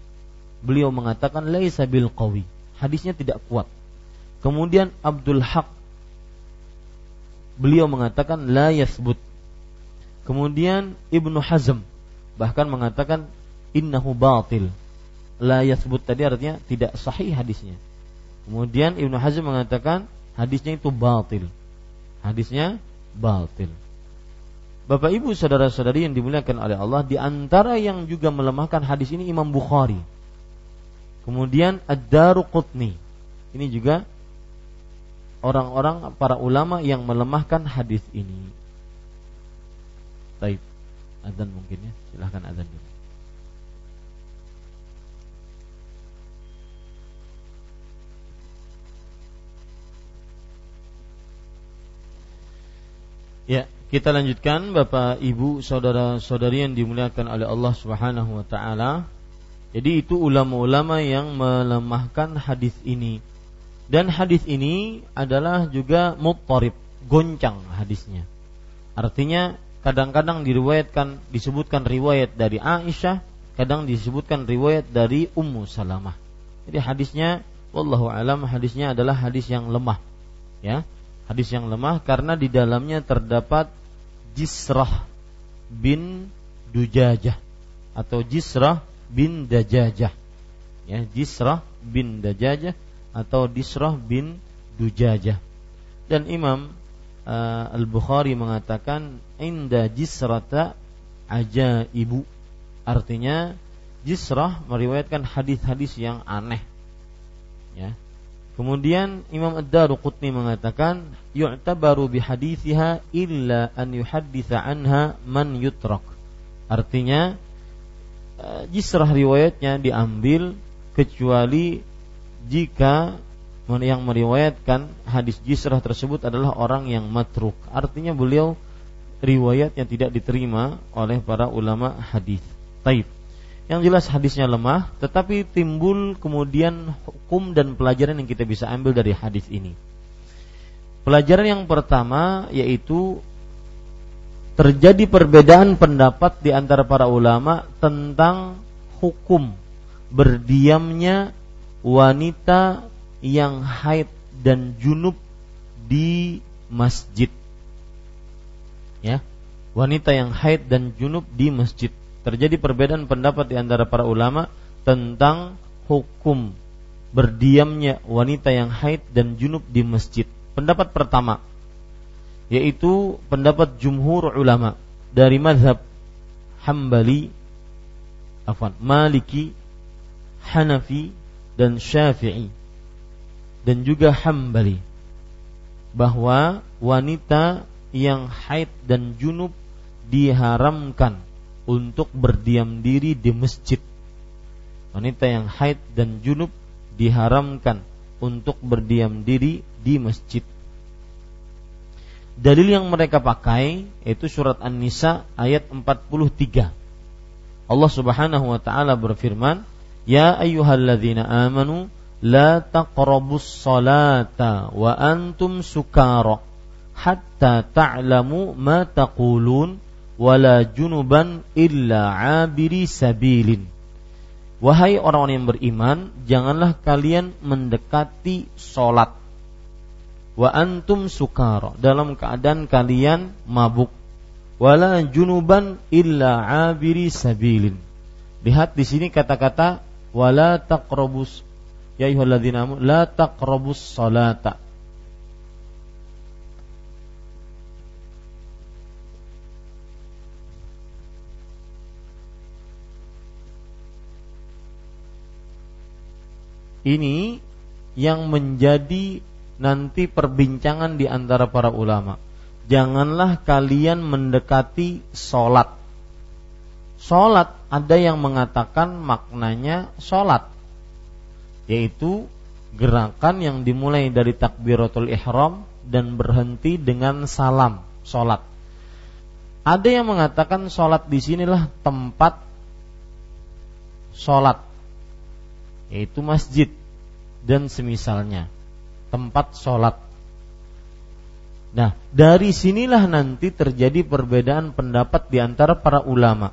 Beliau mengatakan laisa bil qawi. Hadisnya tidak kuat. Kemudian Abdul Haq beliau mengatakan la yasbut. Kemudian Ibnu Hazm bahkan mengatakan innahu batil. La yasbut tadi artinya tidak sahih hadisnya. Kemudian Ibnu Hazm mengatakan hadisnya itu batil. Hadisnya batil. Bapak Ibu saudara-saudari yang dimuliakan oleh Allah di antara yang juga melemahkan hadis ini Imam Bukhari. Kemudian Ad-Daruqutni. Ini juga orang-orang para ulama yang melemahkan hadis ini. Baik, adzan mungkin ya, silahkan adzan dulu. Ya, kita lanjutkan Bapak, Ibu, saudara-saudari yang dimuliakan oleh Allah Subhanahu wa taala. Jadi itu ulama-ulama yang melemahkan hadis ini. Dan hadis ini adalah juga muttarib, goncang hadisnya. Artinya kadang-kadang diriwayatkan disebutkan riwayat dari Aisyah, kadang disebutkan riwayat dari Ummu Salamah. Jadi hadisnya wallahu alam hadisnya adalah hadis yang lemah. Ya. Hadis yang lemah karena di dalamnya terdapat Jisrah bin Dujajah atau Jisrah bin Dajajah. Ya, Jisrah bin Dajajah atau Disrah bin Dujajah. Dan Imam uh, Al-Bukhari mengatakan inda jisrata aja ibu artinya jisrah meriwayatkan hadis-hadis yang aneh. Ya. Kemudian Imam Ad-Daruqutni mengatakan yu'tabaru bi hadithiha illa an yuhadditha anha man yutrak. Artinya uh, jisrah riwayatnya diambil kecuali jika yang meriwayatkan hadis jisrah tersebut adalah orang yang matruk. Artinya beliau riwayat yang tidak diterima oleh para ulama hadis. Taib. Yang jelas hadisnya lemah, tetapi timbul kemudian hukum dan pelajaran yang kita bisa ambil dari hadis ini. Pelajaran yang pertama yaitu terjadi perbedaan pendapat di antara para ulama tentang hukum berdiamnya wanita yang haid dan junub di masjid. Ya, wanita yang haid dan junub di masjid. Terjadi perbedaan pendapat di antara para ulama tentang hukum berdiamnya wanita yang haid dan junub di masjid. Pendapat pertama yaitu pendapat jumhur ulama dari mazhab Hambali, afwan, Maliki, Hanafi dan Syafi'i dan juga Hambali bahwa wanita yang haid dan junub diharamkan untuk berdiam diri di masjid. Wanita yang haid dan junub diharamkan untuk berdiam diri di masjid. Dalil yang mereka pakai itu surat An-Nisa ayat 43. Allah Subhanahu wa taala berfirman, "Ya ayyuhalladzina amanu la taqrabus salata wa antum sukara hatta ta'lamu ma taqulun wala junuban illa abiri sabilin Wahai orang-orang yang beriman, janganlah kalian mendekati solat. Wa antum sukara dalam keadaan kalian mabuk. Wala junuban illa abiri sabilin. Lihat di sini kata-kata wala taqrabus ya ayyuhalladzina amanu la taqrabus salata. Ini yang menjadi nanti perbincangan di antara para ulama. Janganlah kalian mendekati solat. Solat ada yang mengatakan maknanya solat yaitu gerakan yang dimulai dari takbiratul ihram dan berhenti dengan salam salat. Ada yang mengatakan salat di sinilah tempat salat yaitu masjid dan semisalnya tempat salat. Nah, dari sinilah nanti terjadi perbedaan pendapat di antara para ulama.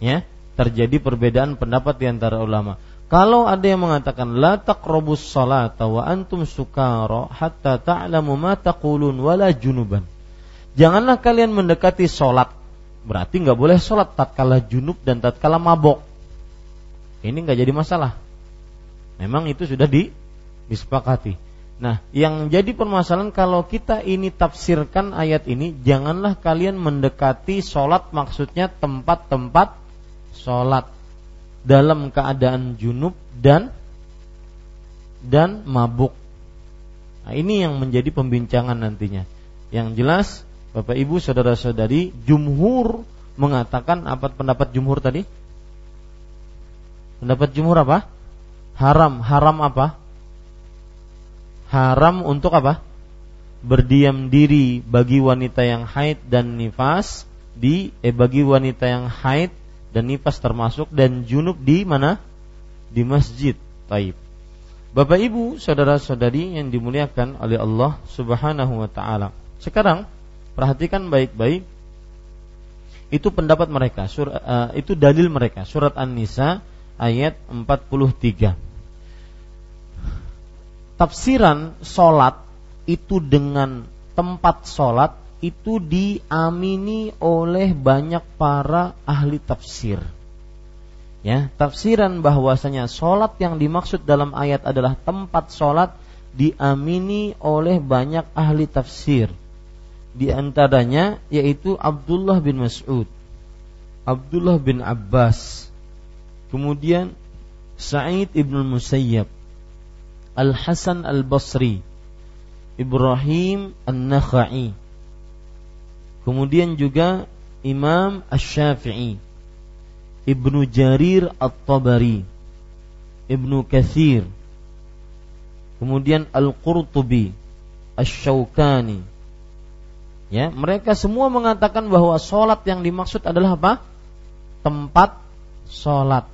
Ya, terjadi perbedaan pendapat di antara ulama. Kalau ada yang mengatakan la taqrabus salata wa antum sukara hatta ta'lamu ma taqulun wala junuban. Janganlah kalian mendekati solat. Berarti nggak boleh solat tatkala junub dan tatkala mabok. Ini nggak jadi masalah. Memang itu sudah di, disepakati. Nah, yang jadi permasalahan kalau kita ini tafsirkan ayat ini, janganlah kalian mendekati solat maksudnya tempat-tempat solat dalam keadaan junub dan dan mabuk. Nah, ini yang menjadi pembincangan nantinya. Yang jelas, Bapak Ibu, saudara-saudari, jumhur mengatakan apa pendapat jumhur tadi? Pendapat jumhur apa? Haram. Haram apa? Haram untuk apa? Berdiam diri bagi wanita yang haid dan nifas di eh bagi wanita yang haid dan nifas termasuk dan junub di mana? Di masjid. Taib. Bapak Ibu, saudara-saudari yang dimuliakan oleh Allah Subhanahu wa taala. Sekarang perhatikan baik-baik itu pendapat mereka, sur, uh, itu dalil mereka. Surat An-Nisa ayat 43. Tafsiran solat itu dengan tempat solat itu diamini oleh banyak para ahli tafsir. Ya, tafsiran bahwasanya solat yang dimaksud dalam ayat adalah tempat solat diamini oleh banyak ahli tafsir. Di antaranya yaitu Abdullah bin Mas'ud, Abdullah bin Abbas, kemudian Sa'id ibn Musayyab, Al Hasan al Basri, Ibrahim an-Nakhai, Kemudian juga Imam Ash-Syafi'i, Ibnu Jarir At-Tabari, Ibnu Katsir, kemudian Al-Qurtubi, Asy-Syaukani. Ya, mereka semua mengatakan bahwa sholat yang dimaksud adalah apa? Tempat sholat.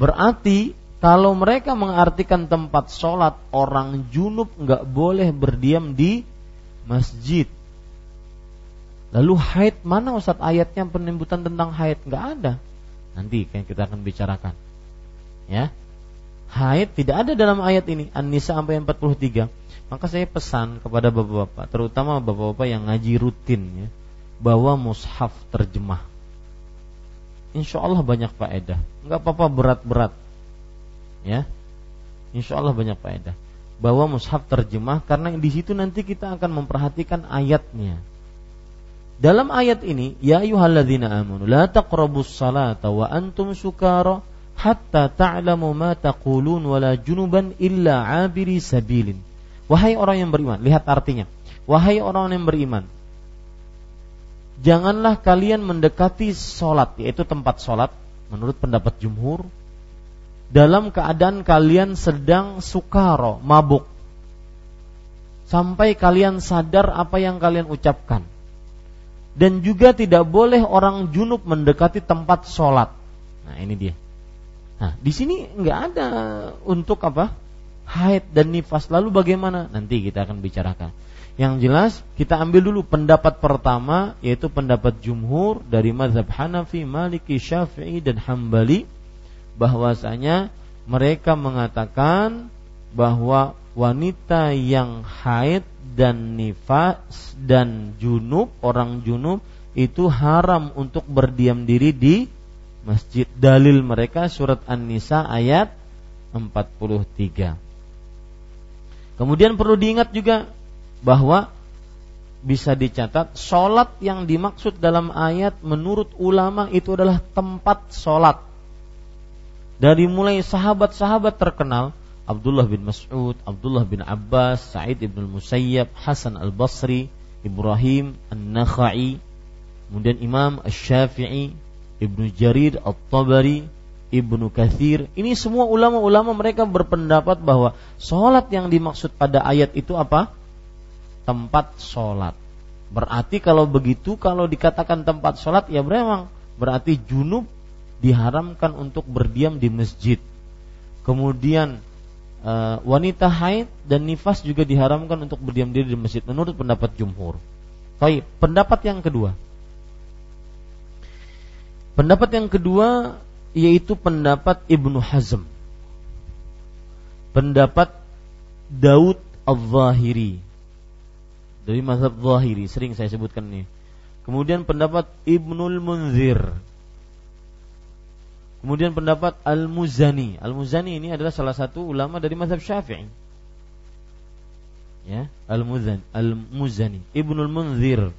Berarti kalau mereka mengartikan tempat sholat orang junub nggak boleh berdiam di masjid. Lalu haid mana Ustaz ayatnya penyebutan tentang haid nggak ada. Nanti kan kita akan bicarakan. Ya. Haid tidak ada dalam ayat ini An-Nisa sampai 43 maka saya pesan kepada bapak-bapak, terutama bapak-bapak yang ngaji rutin ya, bawa mushaf terjemah. Insya Allah banyak faedah. Enggak apa-apa berat-berat. Ya. Insya Allah banyak faedah. Bawa mushaf terjemah karena di situ nanti kita akan memperhatikan ayatnya. Dalam ayat ini, ya ayyuhalladzina amanu la taqrabus salata wa antum sukara hatta ta'lamu ma taqulun wala junuban illa abiri sabilin Wahai orang yang beriman, lihat artinya. Wahai orang yang beriman, janganlah kalian mendekati sholat, yaitu tempat sholat, menurut pendapat jumhur, dalam keadaan kalian sedang sukaro, mabuk, sampai kalian sadar apa yang kalian ucapkan. Dan juga tidak boleh orang junub mendekati tempat sholat. Nah ini dia. Nah di sini nggak ada untuk apa? haid dan nifas. Lalu bagaimana? Nanti kita akan bicarakan. Yang jelas kita ambil dulu pendapat pertama yaitu pendapat jumhur dari mazhab Hanafi, Maliki, Syafi'i dan Hambali bahwasanya mereka mengatakan bahwa wanita yang haid dan nifas dan junub orang junub itu haram untuk berdiam diri di masjid. Dalil mereka surat An-Nisa ayat 43. Kemudian perlu diingat juga bahwa bisa dicatat sholat yang dimaksud dalam ayat menurut ulama itu adalah tempat sholat. Dari mulai sahabat-sahabat terkenal Abdullah bin Mas'ud, Abdullah bin Abbas, Sa'id ibn Musayyab, Hasan al-Basri, Ibrahim an-Nakhai, kemudian Imam Ash-Syafi'i, Ibnu Jarir At-Tabari, Ibnu Kathir, ini semua ulama-ulama mereka berpendapat bahwa sholat yang dimaksud pada ayat itu apa? Tempat sholat. Berarti kalau begitu, kalau dikatakan tempat sholat, ya memang berarti junub diharamkan untuk berdiam di masjid. Kemudian e, wanita haid dan nifas juga diharamkan untuk berdiam diri di masjid menurut pendapat jumhur. Baik, pendapat yang kedua. Pendapat yang kedua yaitu pendapat Ibnu Hazm. Pendapat Daud Al-Zahiri. Dari mazhab Zahiri, sering saya sebutkan ini. Kemudian pendapat Ibnul Munzir. Kemudian pendapat Al-Muzani. Al-Muzani ini adalah salah satu ulama dari mazhab Syafi'i. Ya, Al-Muzani, Al-Muzani, Ibnul Munzir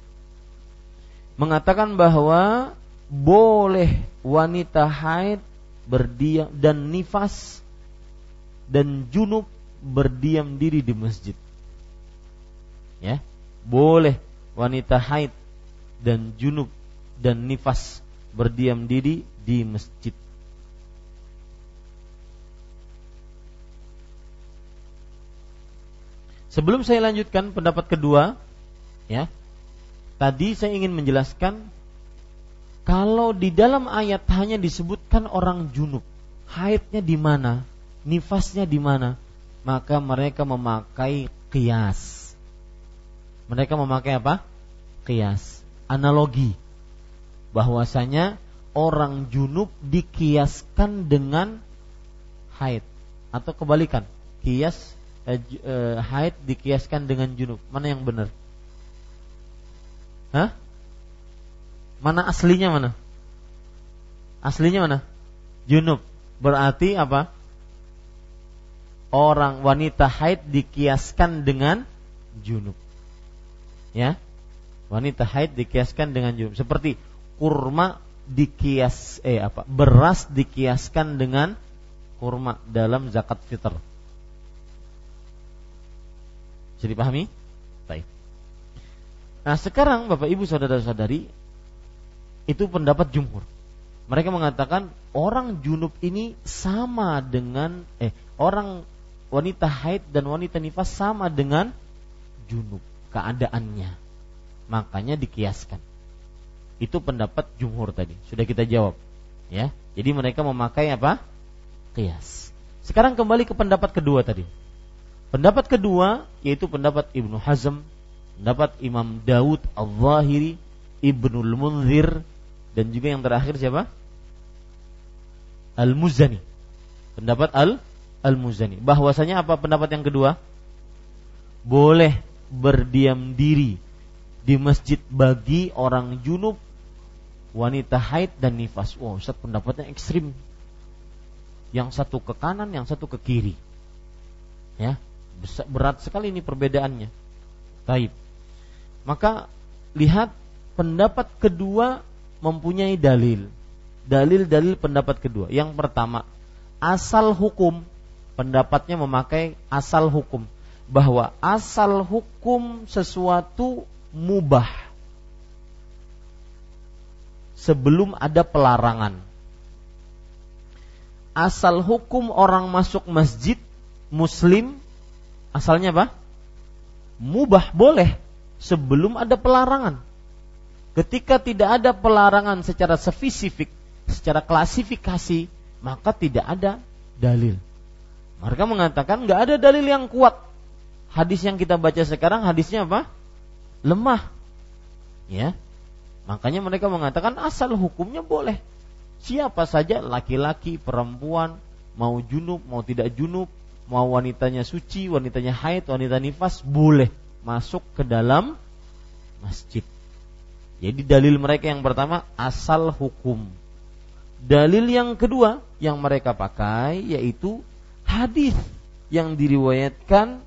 mengatakan bahwa boleh wanita haid berdiam dan nifas dan junub berdiam diri di masjid. Ya, boleh wanita haid dan junub dan nifas berdiam diri di masjid. Sebelum saya lanjutkan pendapat kedua, ya. Tadi saya ingin menjelaskan kalau di dalam ayat hanya disebutkan orang junub, haidnya di mana, nifasnya di mana, maka mereka memakai kias. Mereka memakai apa? Kias, analogi. Bahwasanya orang junub dikiaskan dengan haid atau kebalikan. Kias eh, eh, haid dikiaskan dengan junub. Mana yang benar? Hah? Mana aslinya mana? Aslinya mana? Junub. Berarti apa? Orang wanita haid dikiaskan dengan junub. Ya. Wanita haid dikiaskan dengan junub. Seperti kurma dikias eh apa? Beras dikiaskan dengan kurma dalam zakat fitr. Jadi pahami? Baik. Nah sekarang Bapak Ibu saudara-saudari itu pendapat jumhur. Mereka mengatakan orang junub ini sama dengan eh orang wanita haid dan wanita nifas sama dengan junub keadaannya. Makanya dikiaskan. Itu pendapat jumhur tadi. Sudah kita jawab. Ya. Jadi mereka memakai apa? Kias. Sekarang kembali ke pendapat kedua tadi. Pendapat kedua yaitu pendapat Ibnu Hazm, pendapat Imam Daud Al-Zahiri, Ibnul Munzir dan juga yang terakhir siapa? Al-Muzani. Pendapat Al Al-Muzani. Bahwasanya apa pendapat yang kedua? Boleh berdiam diri di masjid bagi orang junub, wanita haid dan nifas. Wow, Ustaz pendapatnya ekstrim. Yang satu ke kanan, yang satu ke kiri. Ya, berat sekali ini perbedaannya. Taib. Maka lihat pendapat kedua mempunyai dalil dalil-dalil pendapat kedua. Yang pertama, asal hukum pendapatnya memakai asal hukum bahwa asal hukum sesuatu mubah sebelum ada pelarangan. Asal hukum orang masuk masjid muslim asalnya apa? Mubah boleh sebelum ada pelarangan. Ketika tidak ada pelarangan secara spesifik secara klasifikasi maka tidak ada dalil. Mereka mengatakan nggak ada dalil yang kuat. Hadis yang kita baca sekarang hadisnya apa? Lemah. Ya. Makanya mereka mengatakan asal hukumnya boleh. Siapa saja laki-laki, perempuan, mau junub, mau tidak junub, mau wanitanya suci, wanitanya haid, wanita nifas boleh masuk ke dalam masjid. Jadi dalil mereka yang pertama asal hukum Dalil yang kedua yang mereka pakai yaitu hadis yang diriwayatkan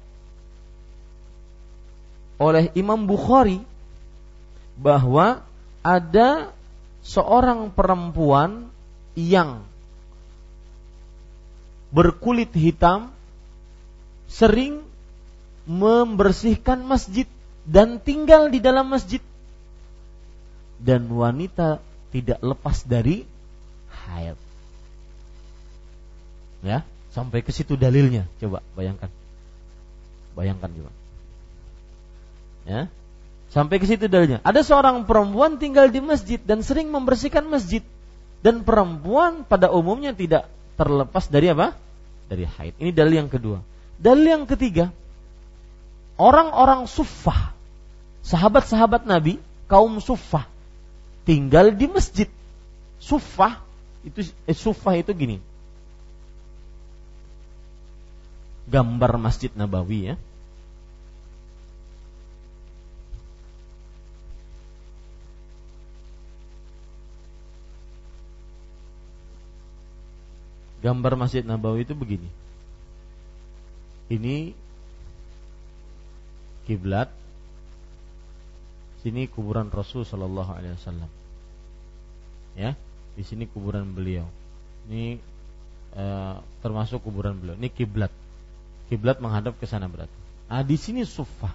oleh Imam Bukhari bahwa ada seorang perempuan yang berkulit hitam sering membersihkan masjid dan tinggal di dalam masjid dan wanita tidak lepas dari haid. Ya, sampai ke situ dalilnya. Coba bayangkan. Bayangkan juga. Ya. Sampai ke situ dalilnya. Ada seorang perempuan tinggal di masjid dan sering membersihkan masjid. Dan perempuan pada umumnya tidak terlepas dari apa? Dari haid. Ini dalil yang kedua. Dalil yang ketiga, orang-orang suffah, sahabat-sahabat Nabi, kaum suffah, tinggal di masjid. Suffah itu eh, sufah itu gini. Gambar Masjid Nabawi ya. Gambar Masjid Nabawi itu begini. Ini kiblat, sini kuburan Rasul Shallallahu Alaihi Wasallam. Ya, di sini kuburan beliau. Ini e, termasuk kuburan beliau. Ini kiblat. Kiblat menghadap ke sana berarti. Ah di sini sufah.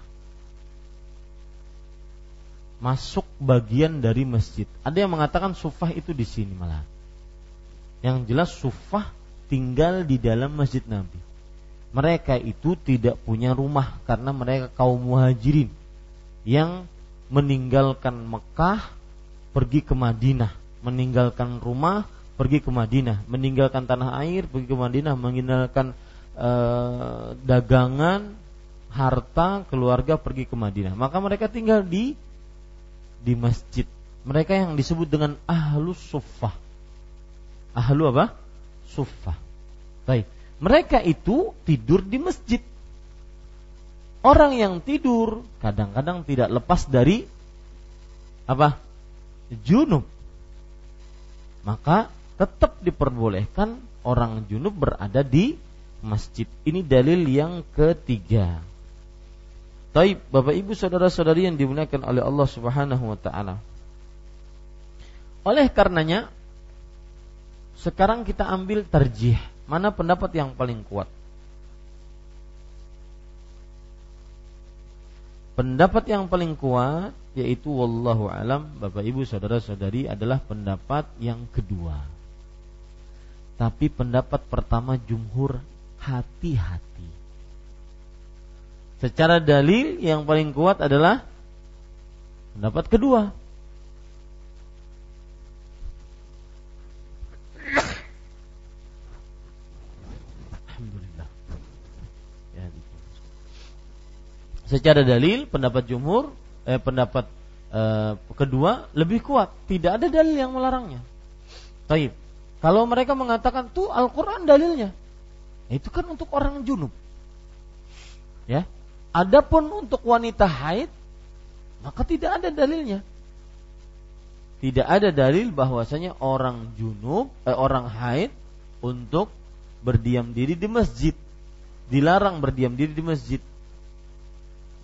Masuk bagian dari masjid. Ada yang mengatakan sufah itu di sini malah. Yang jelas sufah tinggal di dalam masjid Nabi. Mereka itu tidak punya rumah karena mereka kaum muhajirin yang meninggalkan Mekah pergi ke Madinah meninggalkan rumah pergi ke Madinah, meninggalkan tanah air pergi ke Madinah, meninggalkan e, dagangan, harta, keluarga pergi ke Madinah. Maka mereka tinggal di di masjid. Mereka yang disebut dengan ahlu suffah. Ahlu apa? Suffah. Baik. Mereka itu tidur di masjid. Orang yang tidur kadang-kadang tidak lepas dari apa? Junub maka tetap diperbolehkan orang junub berada di masjid. Ini dalil yang ketiga. Taib, Bapak Ibu saudara-saudari yang dimuliakan oleh Allah Subhanahu wa taala. Oleh karenanya sekarang kita ambil terjih, mana pendapat yang paling kuat? pendapat yang paling kuat yaitu wallahu alam Bapak Ibu saudara-saudari adalah pendapat yang kedua. Tapi pendapat pertama jumhur hati-hati. Secara dalil yang paling kuat adalah pendapat kedua. Secara dalil pendapat jumhur eh, pendapat eh, kedua lebih kuat. Tidak ada dalil yang melarangnya. Taib. Kalau mereka mengatakan tuh Al-Quran dalilnya. Itu kan untuk orang junub. Ya. Adapun untuk wanita haid maka tidak ada dalilnya. Tidak ada dalil bahwasanya orang junub eh, orang haid untuk berdiam diri di masjid. Dilarang berdiam diri di masjid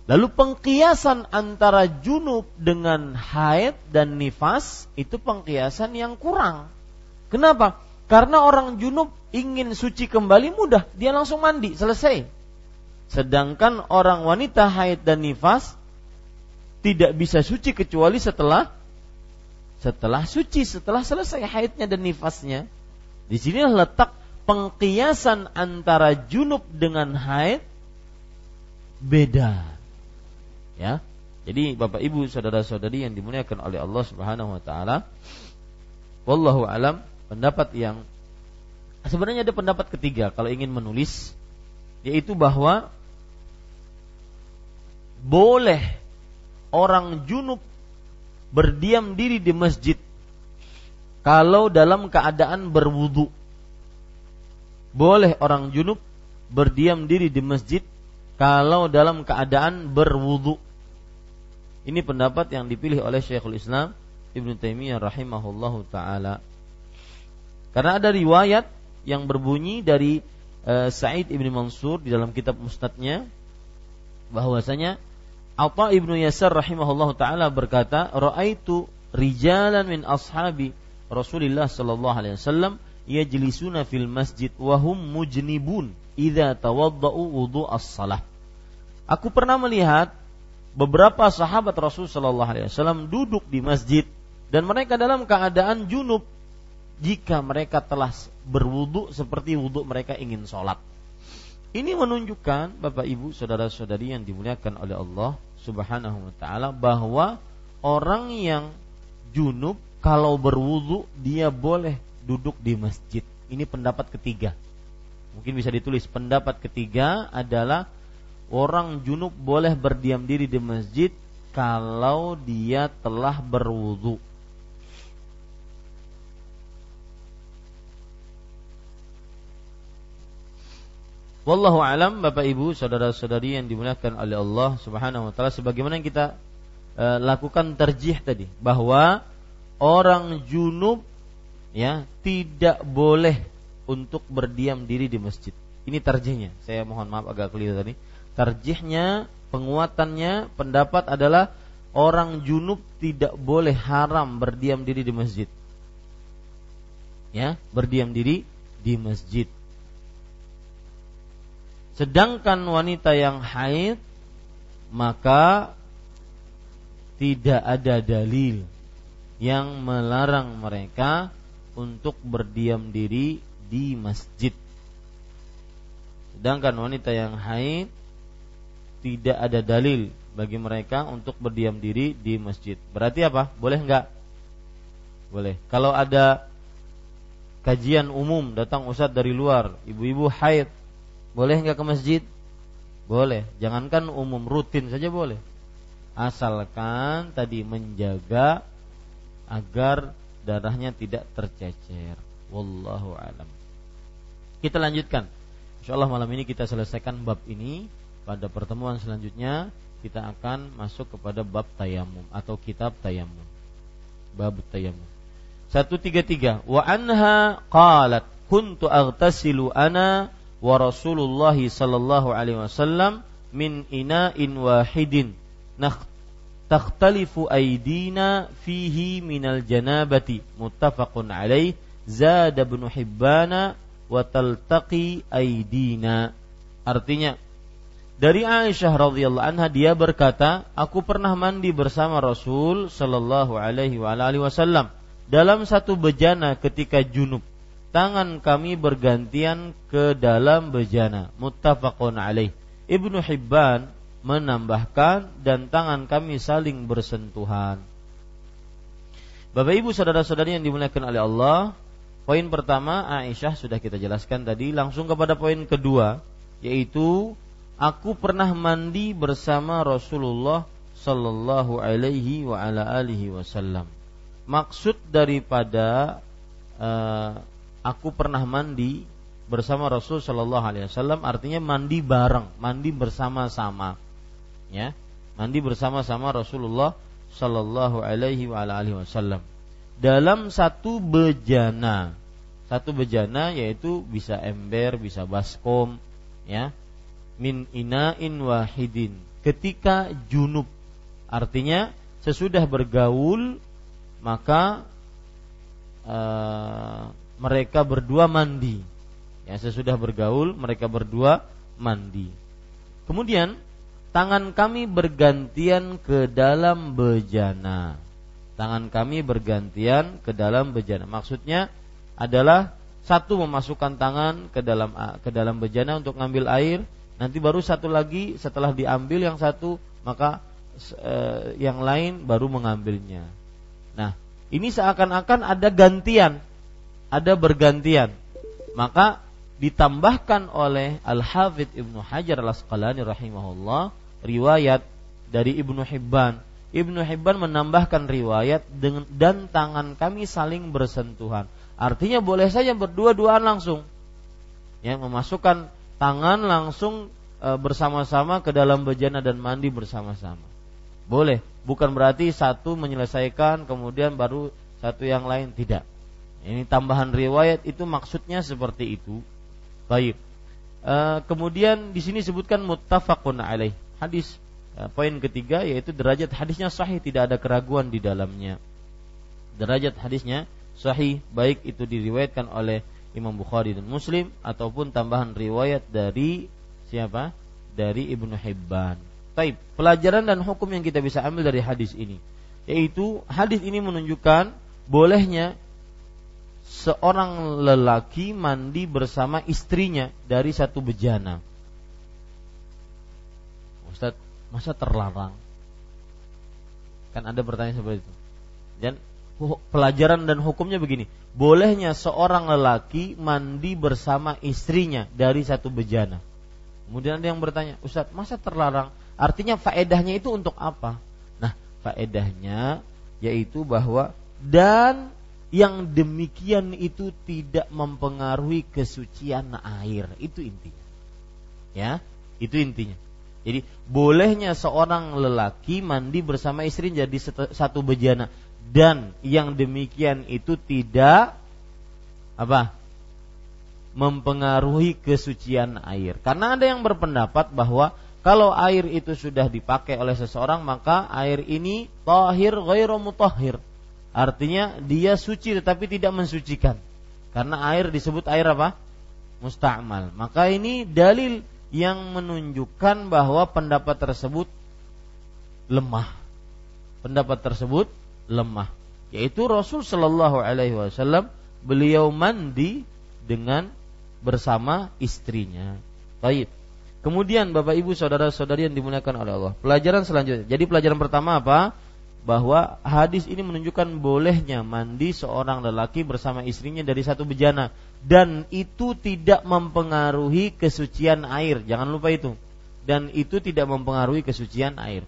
Lalu pengkiasan antara junub dengan haid dan nifas itu pengkiasan yang kurang. Kenapa? Karena orang junub ingin suci kembali mudah, dia langsung mandi, selesai. Sedangkan orang wanita haid dan nifas tidak bisa suci kecuali setelah setelah suci, setelah selesai haidnya dan nifasnya. Di sini letak pengkiasan antara junub dengan haid beda Ya. Jadi Bapak Ibu saudara-saudari yang dimuliakan oleh Allah Subhanahu wa taala, wallahu alam pendapat yang sebenarnya ada pendapat ketiga kalau ingin menulis yaitu bahwa boleh orang junub berdiam diri di masjid kalau dalam keadaan berwudu. Boleh orang junub berdiam diri di masjid kalau dalam keadaan berwudu. Ini pendapat yang dipilih oleh Syekhul Islam Ibn Taimiyah rahimahullahu taala. Karena ada riwayat yang berbunyi dari uh, Sa'id Ibn Mansur di dalam kitab Mustadnya bahwasanya Atha Ibnu Yasar rahimahullahu taala berkata, "Ra'aitu rijalan min ashabi Rasulillah sallallahu alaihi wasallam yajlisuna fil masjid wa hum mujnibun idza tawadda'u wudu as-salah." Aku pernah melihat beberapa sahabat Rasul Shallallahu Alaihi Wasallam duduk di masjid dan mereka dalam keadaan junub jika mereka telah berwudu seperti wudhu mereka ingin sholat. Ini menunjukkan Bapak Ibu saudara-saudari yang dimuliakan oleh Allah Subhanahu wa taala bahwa orang yang junub kalau berwudu dia boleh duduk di masjid. Ini pendapat ketiga. Mungkin bisa ditulis pendapat ketiga adalah orang junub boleh berdiam diri di masjid kalau dia telah berwudu. Wallahu alam Bapak Ibu saudara-saudari yang dimuliakan oleh Allah Subhanahu wa taala sebagaimana kita e, lakukan terjih tadi bahwa orang junub ya tidak boleh untuk berdiam diri di masjid. Ini terjihnya. Saya mohon maaf agak keliru tadi tarjihnya penguatannya pendapat adalah orang junub tidak boleh haram berdiam diri di masjid. Ya, berdiam diri di masjid. Sedangkan wanita yang haid maka tidak ada dalil yang melarang mereka untuk berdiam diri di masjid. Sedangkan wanita yang haid tidak ada dalil bagi mereka untuk berdiam diri di masjid. Berarti apa? Boleh enggak? Boleh. Kalau ada kajian umum datang ustadz dari luar, ibu-ibu haid, boleh enggak ke masjid? Boleh. Jangankan umum, rutin saja boleh. Asalkan tadi menjaga agar darahnya tidak tercecer. Wallahu alam. Kita lanjutkan. Insyaallah malam ini kita selesaikan bab ini pada pertemuan selanjutnya kita akan masuk kepada bab tayamum atau kitab tayamum. Bab tayamum. 133 Wa anha qalat kuntu aghtasilu ana wa Rasulullah sallallahu alaihi wasallam min ina'in wahidin. Takhtalifu aydina fihi minal janabati. Muttafaqun alaih. Zada ibn hibbana wa taltaqi aydina. Artinya Dari Aisyah radhiyallahu anha dia berkata, "Aku pernah mandi bersama Rasul sallallahu alaihi wasallam dalam satu bejana ketika junub. Tangan kami bergantian ke dalam bejana." Muttafaqun alaih. Ibnu Hibban menambahkan dan tangan kami saling bersentuhan. Bapak Ibu saudara-saudari yang dimuliakan oleh Allah, poin pertama Aisyah sudah kita jelaskan tadi, langsung kepada poin kedua yaitu aku pernah mandi bersama Rasulullah sallallahu alaihi wa ala alihi wasallam. Maksud daripada uh, aku pernah mandi bersama Rasul sallallahu alaihi wasallam artinya mandi bareng, mandi bersama-sama. Ya. Mandi bersama-sama Rasulullah sallallahu alaihi wa ala alihi wasallam. Dalam satu bejana. Satu bejana yaitu bisa ember, bisa baskom, ya min ina'in wahidin. Ketika junub. Artinya sesudah bergaul maka uh, mereka berdua mandi. Ya sesudah bergaul mereka berdua mandi. Kemudian tangan kami bergantian ke dalam bejana. Tangan kami bergantian ke dalam bejana. Maksudnya adalah satu memasukkan tangan ke dalam ke dalam bejana untuk ngambil air Nanti baru satu lagi setelah diambil yang satu maka e, yang lain baru mengambilnya. Nah, ini seakan-akan ada gantian, ada bergantian. Maka ditambahkan oleh Al-Hafidh Ibnu Hajar Al-Asqalani rahimahullah riwayat dari Ibnu Hibban. Ibnu Hibban menambahkan riwayat dengan dan tangan kami saling bersentuhan. Artinya boleh saja berdua-duaan langsung. Ya, memasukkan tangan langsung e, bersama-sama ke dalam bejana dan mandi bersama-sama. Boleh, bukan berarti satu menyelesaikan kemudian baru satu yang lain tidak. Ini tambahan riwayat itu maksudnya seperti itu. Baik. E, kemudian di sini sebutkan muttafaqun alaih. Hadis e, poin ketiga yaitu derajat hadisnya sahih tidak ada keraguan di dalamnya. Derajat hadisnya sahih baik itu diriwayatkan oleh Imam Bukhari dan Muslim ataupun tambahan riwayat dari siapa? Dari Ibnu Hibban. Taib, pelajaran dan hukum yang kita bisa ambil dari hadis ini yaitu hadis ini menunjukkan bolehnya seorang lelaki mandi bersama istrinya dari satu bejana. Ustaz, masa terlarang? Kan ada pertanyaan seperti itu. Dan pelajaran dan hukumnya begini. Bolehnya seorang lelaki mandi bersama istrinya dari satu bejana. Kemudian ada yang bertanya Ustadz masa terlarang? Artinya faedahnya itu untuk apa? Nah faedahnya yaitu bahwa dan yang demikian itu tidak mempengaruhi kesucian air. Itu intinya. Ya itu intinya. Jadi bolehnya seorang lelaki mandi bersama istrinya jadi satu bejana dan yang demikian itu tidak apa mempengaruhi kesucian air. Karena ada yang berpendapat bahwa kalau air itu sudah dipakai oleh seseorang maka air ini tahir ghairu mutahhir. Artinya dia suci tetapi tidak mensucikan. Karena air disebut air apa? Musta'mal. Maka ini dalil yang menunjukkan bahwa pendapat tersebut lemah. Pendapat tersebut lemah yaitu Rasul Shallallahu Alaihi Wasallam beliau mandi dengan bersama istrinya. Baik. Kemudian Bapak Ibu saudara-saudari yang dimuliakan oleh Allah. Pelajaran selanjutnya. Jadi pelajaran pertama apa? Bahwa hadis ini menunjukkan bolehnya mandi seorang lelaki bersama istrinya dari satu bejana dan itu tidak mempengaruhi kesucian air. Jangan lupa itu. Dan itu tidak mempengaruhi kesucian air.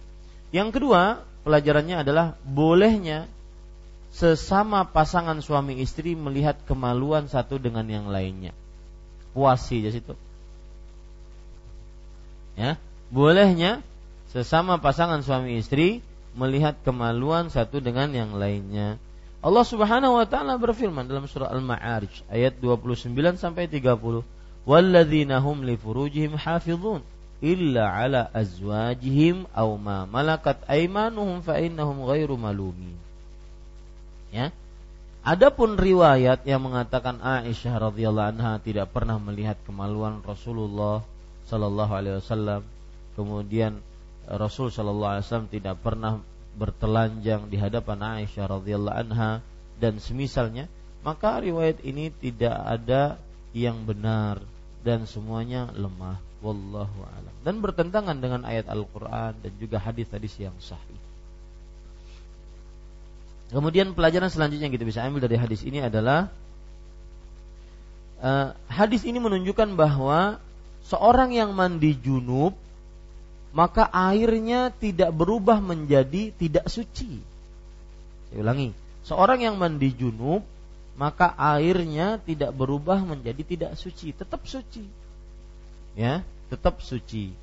Yang kedua, pelajarannya adalah bolehnya sesama pasangan suami istri melihat kemaluan satu dengan yang lainnya. Puasi di situ. Ya, bolehnya sesama pasangan suami istri melihat kemaluan satu dengan yang lainnya. Allah Subhanahu wa taala berfirman dalam surah Al-Ma'arij ayat 29 sampai 30. Walladzina hum li furujihim hafizun illa ala azwajihim aw ma malakat aymanuhum fa innahum ghairu malumin. Ya. Adapun riwayat yang mengatakan Aisyah radhiyallahu anha tidak pernah melihat kemaluan Rasulullah sallallahu alaihi wasallam kemudian Rasul Shallallahu Alaihi Wasallam tidak pernah bertelanjang di hadapan Aisyah radhiyallahu anha dan semisalnya maka riwayat ini tidak ada yang benar dan semuanya lemah wallahu alam dan bertentangan dengan ayat Al-Qur'an dan juga hadis-hadis yang sahih. Kemudian pelajaran selanjutnya yang kita bisa ambil dari hadis ini adalah uh, hadis ini menunjukkan bahwa seorang yang mandi junub maka airnya tidak berubah menjadi tidak suci. Saya ulangi, seorang yang mandi junub maka airnya tidak berubah menjadi tidak suci, tetap suci. Ya, tetap suci.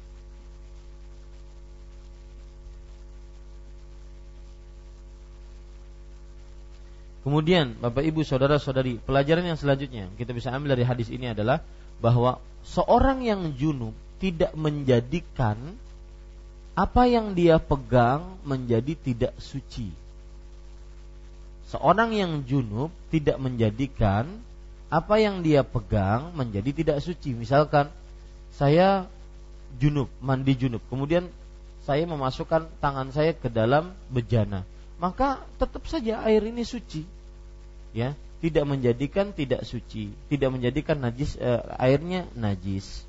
Kemudian Bapak Ibu saudara-saudari, pelajaran yang selanjutnya kita bisa ambil dari hadis ini adalah bahwa seorang yang junub tidak menjadikan apa yang dia pegang menjadi tidak suci. Seorang yang junub tidak menjadikan apa yang dia pegang menjadi tidak suci. Misalkan saya junub, mandi junub, kemudian saya memasukkan tangan saya ke dalam bejana, maka tetap saja air ini suci. Ya, tidak menjadikan tidak suci, tidak menjadikan najis eh, airnya najis.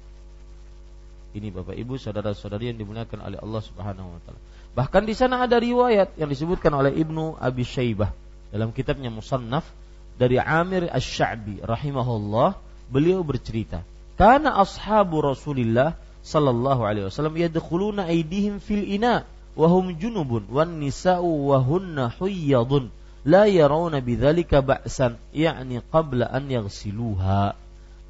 Ini Bapak Ibu saudara-saudari yang dimuliakan oleh Allah Subhanahu wa taala. Bahkan di sana ada riwayat yang disebutkan oleh Ibnu Abi Syaibah dalam kitabnya Musannaf dari Amir Asy-Sya'bi rahimahullah beliau bercerita, "Kana ashabu Rasulillah sallallahu alaihi wasallam yadkhuluna aydihim fil ina wa hum junubun wan nisa'u wa hunna huyyadun la yarawna bidzalika ba'san yani qabla an yaghsiluha."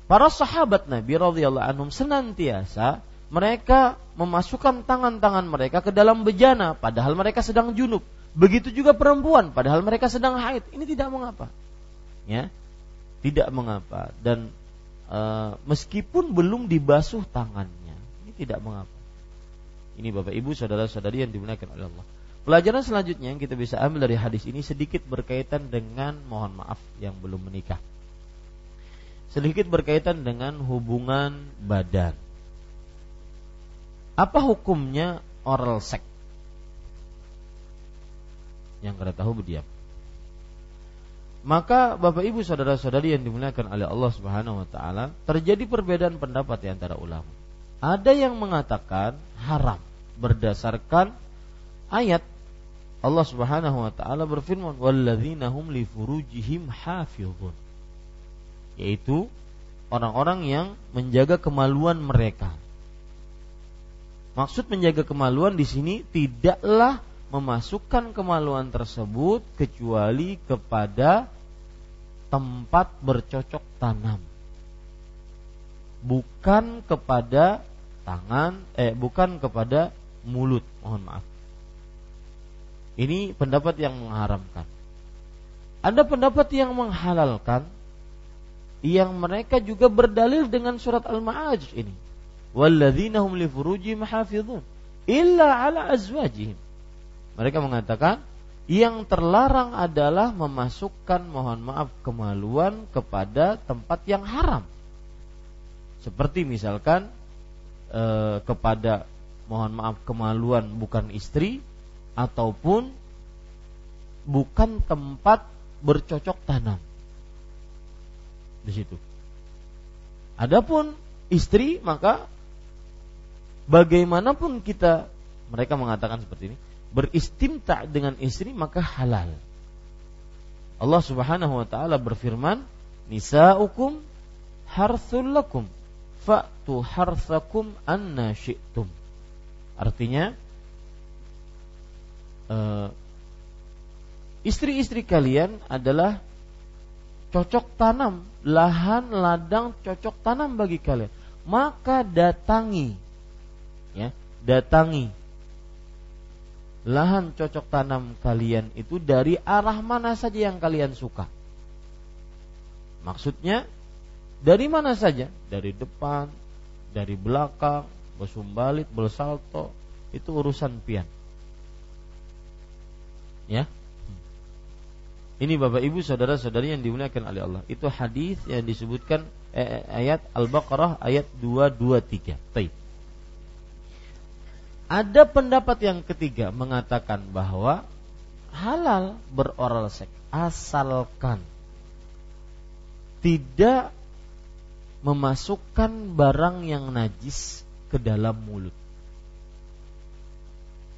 Para sahabat Nabi radhiyallahu anhum senantiasa mereka memasukkan tangan-tangan mereka ke dalam bejana padahal mereka sedang junub. Begitu juga perempuan padahal mereka sedang haid. Ini tidak mengapa. Ya. Tidak mengapa dan e, meskipun belum dibasuh tangannya, ini tidak mengapa. Ini Bapak Ibu saudara-saudari yang dimuliakan oleh Allah. Pelajaran selanjutnya yang kita bisa ambil dari hadis ini sedikit berkaitan dengan mohon maaf yang belum menikah. Sedikit berkaitan dengan hubungan badan apa hukumnya oral sex? Yang kada tahu berdiam. Maka Bapak Ibu saudara-saudari yang dimuliakan oleh Allah Subhanahu wa taala, terjadi perbedaan pendapat di antara ulama. Ada yang mengatakan haram berdasarkan ayat Allah Subhanahu wa taala berfirman walladzina hum li furujihim hafizun yaitu orang-orang yang menjaga kemaluan mereka Maksud menjaga kemaluan di sini tidaklah memasukkan kemaluan tersebut kecuali kepada tempat bercocok tanam. Bukan kepada tangan eh bukan kepada mulut, mohon maaf. Ini pendapat yang mengharamkan. Ada pendapat yang menghalalkan yang mereka juga berdalil dengan surat Al-Ma'arij ini walladzina hum li furujihim hafizun illa ala azwajihim. Mereka mengatakan yang terlarang adalah memasukkan mohon maaf kemaluan kepada tempat yang haram. Seperti misalkan e, kepada mohon maaf kemaluan bukan istri ataupun bukan tempat bercocok tanam. Di situ. Adapun istri maka bagaimanapun kita mereka mengatakan seperti ini beristimta dengan istri maka halal. Allah Subhanahu wa taala berfirman nisaukum harthul lakum fa'tu harthakum anna syi'tum. Artinya uh, istri-istri kalian adalah cocok tanam lahan ladang cocok tanam bagi kalian. Maka datangi ya datangi lahan cocok tanam kalian itu dari arah mana saja yang kalian suka maksudnya dari mana saja dari depan dari belakang bersumbalit bersalto itu urusan pian ya ini Bapak Ibu saudara-saudari yang dimuliakan oleh Allah. Itu hadis yang disebutkan eh, ayat Al-Baqarah ayat 223. Baik. Ada pendapat yang ketiga mengatakan bahwa halal beroral seks asalkan tidak memasukkan barang yang najis ke dalam mulut.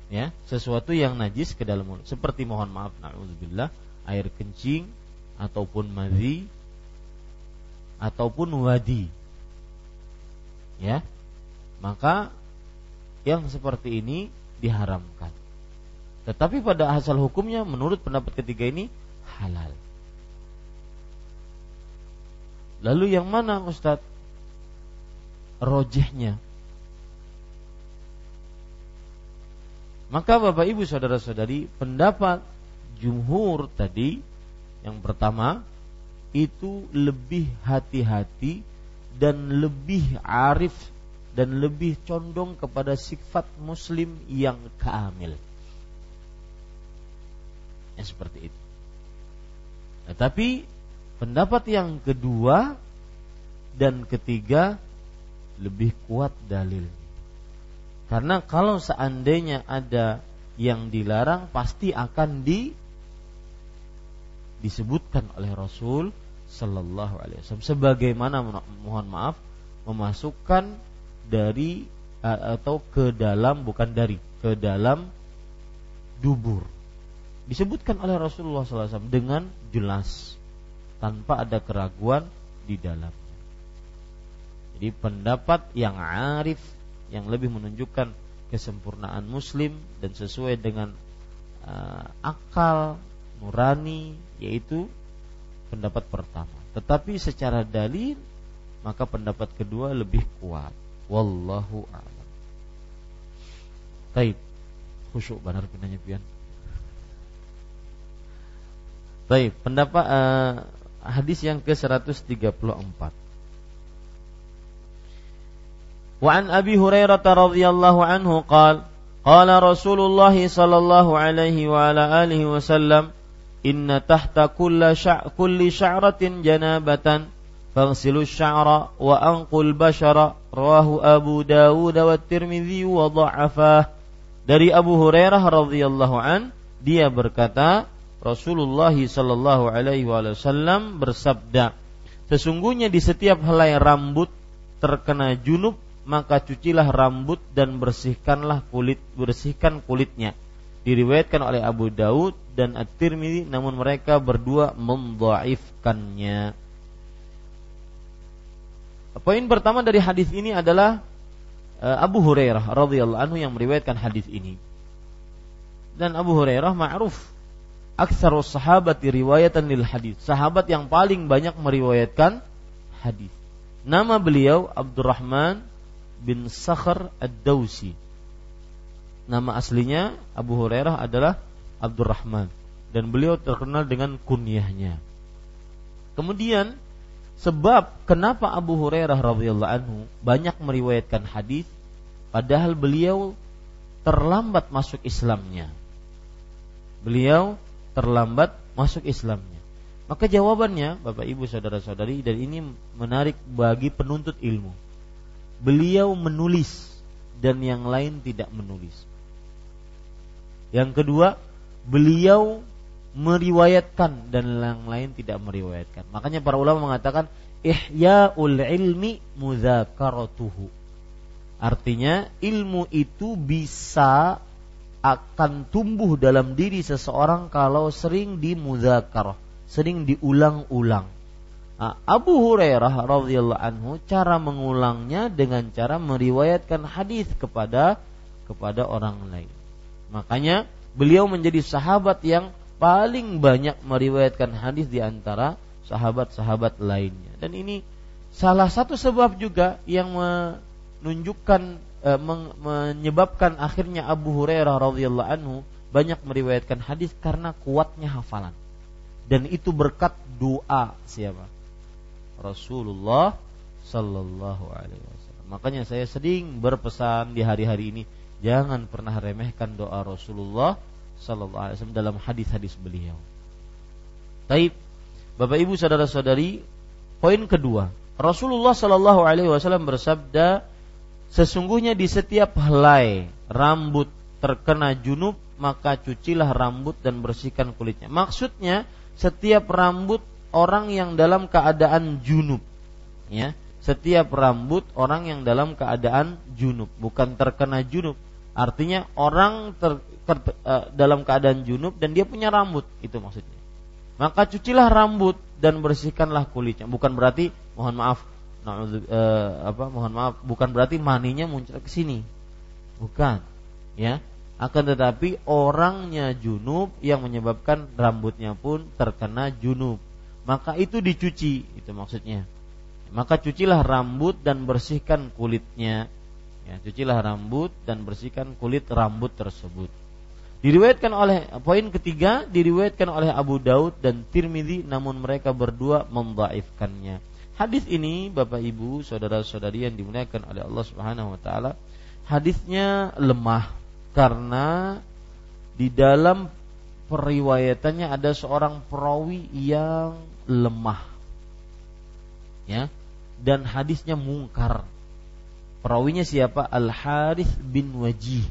Ya, sesuatu yang najis ke dalam mulut. Seperti mohon maaf naudzubillah, air kencing ataupun madhi ataupun wadi. Ya. Maka yang seperti ini diharamkan. Tetapi pada asal hukumnya menurut pendapat ketiga ini halal. Lalu yang mana Ustadz? Rojehnya. Maka Bapak Ibu Saudara-saudari, pendapat jumhur tadi yang pertama itu lebih hati-hati dan lebih arif dan lebih condong kepada sifat muslim yang kamil. Ya seperti itu. Tetapi pendapat yang kedua dan ketiga lebih kuat dalil. Karena kalau seandainya ada yang dilarang pasti akan di disebutkan oleh Rasul Sallallahu Alaihi Wasallam sebagaimana mohon maaf memasukkan dari atau ke dalam bukan dari ke dalam dubur disebutkan oleh Rasulullah SAW dengan jelas tanpa ada keraguan di dalamnya. Jadi pendapat yang arif yang lebih menunjukkan kesempurnaan Muslim dan sesuai dengan uh, akal nurani yaitu pendapat pertama. Tetapi secara dalil maka pendapat kedua lebih kuat. Wallahu a'lam. Taib. Khusyuk benar pinanya pian. Baik, pendapat uh, hadis yang ke-134. Wa an Abi Hurairah radhiyallahu anhu qala qala Rasulullah sallallahu alaihi wa ala alihi wasallam inna tahta kulli kulli sya'ratin janabatan anqul bashara rawahu Abu Dawud wa Tirmidzi wa dha'afah dari Abu Hurairah radhiyallahu an dia berkata Rasulullah sallallahu alaihi wasallam bersabda sesungguhnya di setiap helai rambut terkena junub maka cucilah rambut dan bersihkanlah kulit bersihkan kulitnya diriwayatkan oleh Abu Daud dan At-Tirmidzi namun mereka berdua mendhaifkannya. Poin pertama dari hadis ini adalah eh, Abu Hurairah radhiyallahu anhu yang meriwayatkan hadis ini. Dan Abu Hurairah ma'ruf aksarus sahabat riwayatan lil hadis. Sahabat yang paling banyak meriwayatkan hadis. Nama beliau Abdurrahman bin Sakhr Ad-Dausi nama aslinya Abu Hurairah adalah Abdurrahman dan beliau terkenal dengan kunyahnya. Kemudian sebab kenapa Abu Hurairah radhiyallahu anhu banyak meriwayatkan hadis padahal beliau terlambat masuk Islamnya. Beliau terlambat masuk Islamnya. Maka jawabannya Bapak Ibu saudara-saudari dan ini menarik bagi penuntut ilmu. Beliau menulis dan yang lain tidak menulis. Yang kedua, beliau meriwayatkan dan yang lain tidak meriwayatkan. Makanya para ulama mengatakan ihya'ul ilmi mudzakaratuhu. Artinya ilmu itu bisa akan tumbuh dalam diri seseorang kalau sering dimudzakarah, sering diulang-ulang. Nah, Abu Hurairah radhiyallahu anhu cara mengulangnya dengan cara meriwayatkan hadis kepada kepada orang lain. Makanya beliau menjadi sahabat yang paling banyak meriwayatkan hadis di antara sahabat-sahabat lainnya. Dan ini salah satu sebab juga yang menunjukkan e, menyebabkan akhirnya Abu Hurairah radhiyallahu anhu banyak meriwayatkan hadis karena kuatnya hafalan. Dan itu berkat doa siapa? Rasulullah sallallahu alaihi wasallam. Makanya saya sering berpesan di hari-hari ini Jangan pernah remehkan doa Rasulullah sallallahu alaihi wasallam dalam hadis-hadis beliau. Taib. Bapak Ibu saudara-saudari, poin kedua, Rasulullah sallallahu alaihi wasallam bersabda, sesungguhnya di setiap helai rambut terkena junub maka cucilah rambut dan bersihkan kulitnya. Maksudnya setiap rambut orang yang dalam keadaan junub ya setiap rambut orang yang dalam keadaan junub bukan terkena junub artinya orang ter, ter, uh, dalam keadaan junub dan dia punya rambut itu maksudnya. Maka cucilah rambut dan bersihkanlah kulitnya. Bukan berarti mohon maaf nah, uh, apa mohon maaf bukan berarti maninya muncul ke sini. Bukan ya. Akan tetapi orangnya junub yang menyebabkan rambutnya pun terkena junub. Maka itu dicuci itu maksudnya. Maka cucilah rambut dan bersihkan kulitnya ya cucilah rambut dan bersihkan kulit rambut tersebut diriwayatkan oleh poin ketiga diriwayatkan oleh Abu Daud dan Tirmidzi namun mereka berdua membaifkannya hadis ini Bapak Ibu saudara-saudari yang dimuliakan oleh Allah Subhanahu wa taala hadisnya lemah karena di dalam periwayatannya ada seorang perawi yang lemah. Ya. Dan hadisnya mungkar. Perawinya siapa? Al Harith bin Wajih.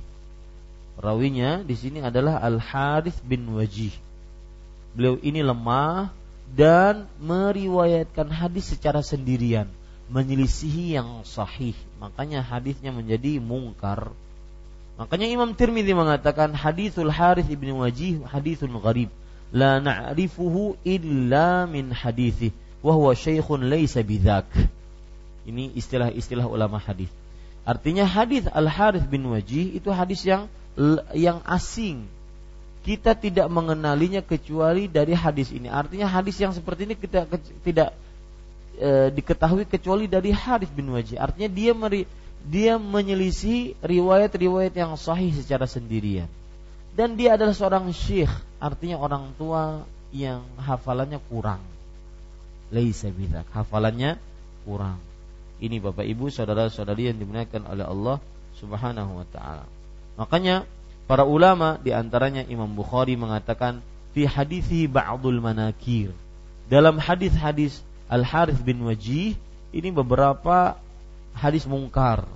Perawinya di sini adalah Al Harith bin Wajih. Beliau ini lemah dan meriwayatkan hadis secara sendirian, menyelisihi yang sahih. Makanya hadisnya menjadi mungkar Makanya Imam Tirmidzi mengatakan hadithul Harith ibn Wajih hadithun gharib la na'rifuhu illa min hadithi wa huwa syaikhun laysa bidzak. Ini istilah-istilah ulama hadis. Artinya hadis Al Harith bin Wajih itu hadis yang yang asing. Kita tidak mengenalinya kecuali dari hadis ini. Artinya hadis yang seperti ini kita tidak e, diketahui kecuali dari Harith bin Wajih. Artinya dia meri, dia menyelisih riwayat-riwayat yang sahih secara sendirian. Dan dia adalah seorang syekh, artinya orang tua yang hafalannya kurang. Laisa hafalannya kurang. Ini Bapak Ibu, saudara-saudari yang dimuliakan oleh Allah Subhanahu wa taala. Makanya para ulama di antaranya Imam Bukhari mengatakan fi hadithi ba'dul manakir. Dalam hadis-hadis Al Harith bin Wajih ini beberapa hadis mungkar.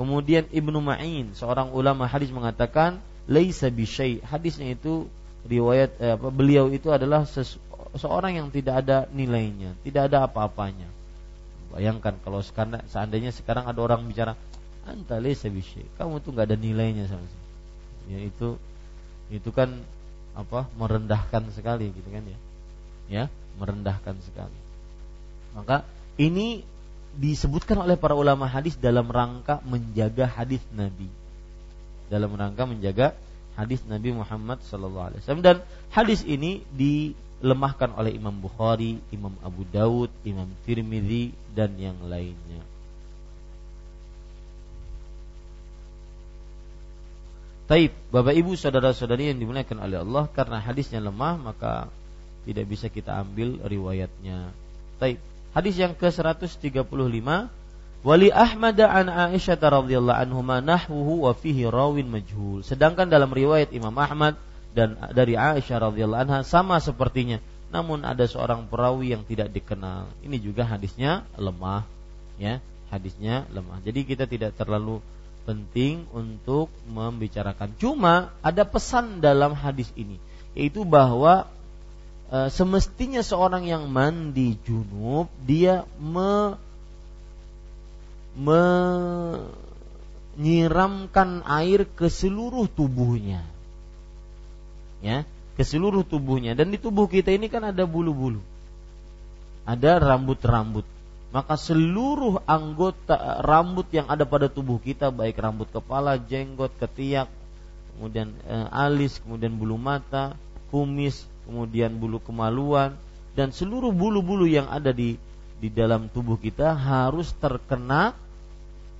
Kemudian Ibnu Ma'in, seorang ulama hadis mengatakan laisa bisyai. Hadisnya itu riwayat eh, apa, beliau itu adalah seorang yang tidak ada nilainya, tidak ada apa-apanya. Bayangkan kalau seandainya sekarang ada orang bicara anta bisyai. Kamu tuh nggak ada nilainya sama sekali. Ya itu itu kan apa merendahkan sekali gitu kan ya. Ya, merendahkan sekali. Maka ini disebutkan oleh para ulama hadis dalam rangka menjaga hadis Nabi. Dalam rangka menjaga hadis Nabi Muhammad sallallahu alaihi wasallam dan hadis ini dilemahkan oleh Imam Bukhari, Imam Abu Daud, Imam Tirmidzi dan yang lainnya. Taib, Bapak Ibu saudara-saudari yang dimuliakan oleh Allah karena hadisnya lemah maka tidak bisa kita ambil riwayatnya. Taib. Hadis yang ke-135 Wali Ahmad an Aisyah radhiyallahu anhu nahwuhu wa fihi rawin majhul. Sedangkan dalam riwayat Imam Ahmad dan dari Aisyah radhiyallahu anha sama sepertinya. Namun ada seorang perawi yang tidak dikenal. Ini juga hadisnya lemah, ya. Hadisnya lemah. Jadi kita tidak terlalu penting untuk membicarakan. Cuma ada pesan dalam hadis ini, yaitu bahwa e, semestinya seorang yang mandi junub dia me, menyiramkan air ke seluruh tubuhnya ya ke seluruh tubuhnya. Dan di tubuh kita ini kan ada bulu-bulu. Ada rambut-rambut. Maka seluruh anggota rambut yang ada pada tubuh kita baik rambut kepala, jenggot, ketiak, kemudian e, alis, kemudian bulu mata, kumis, kemudian bulu kemaluan dan seluruh bulu-bulu yang ada di di dalam tubuh kita harus terkena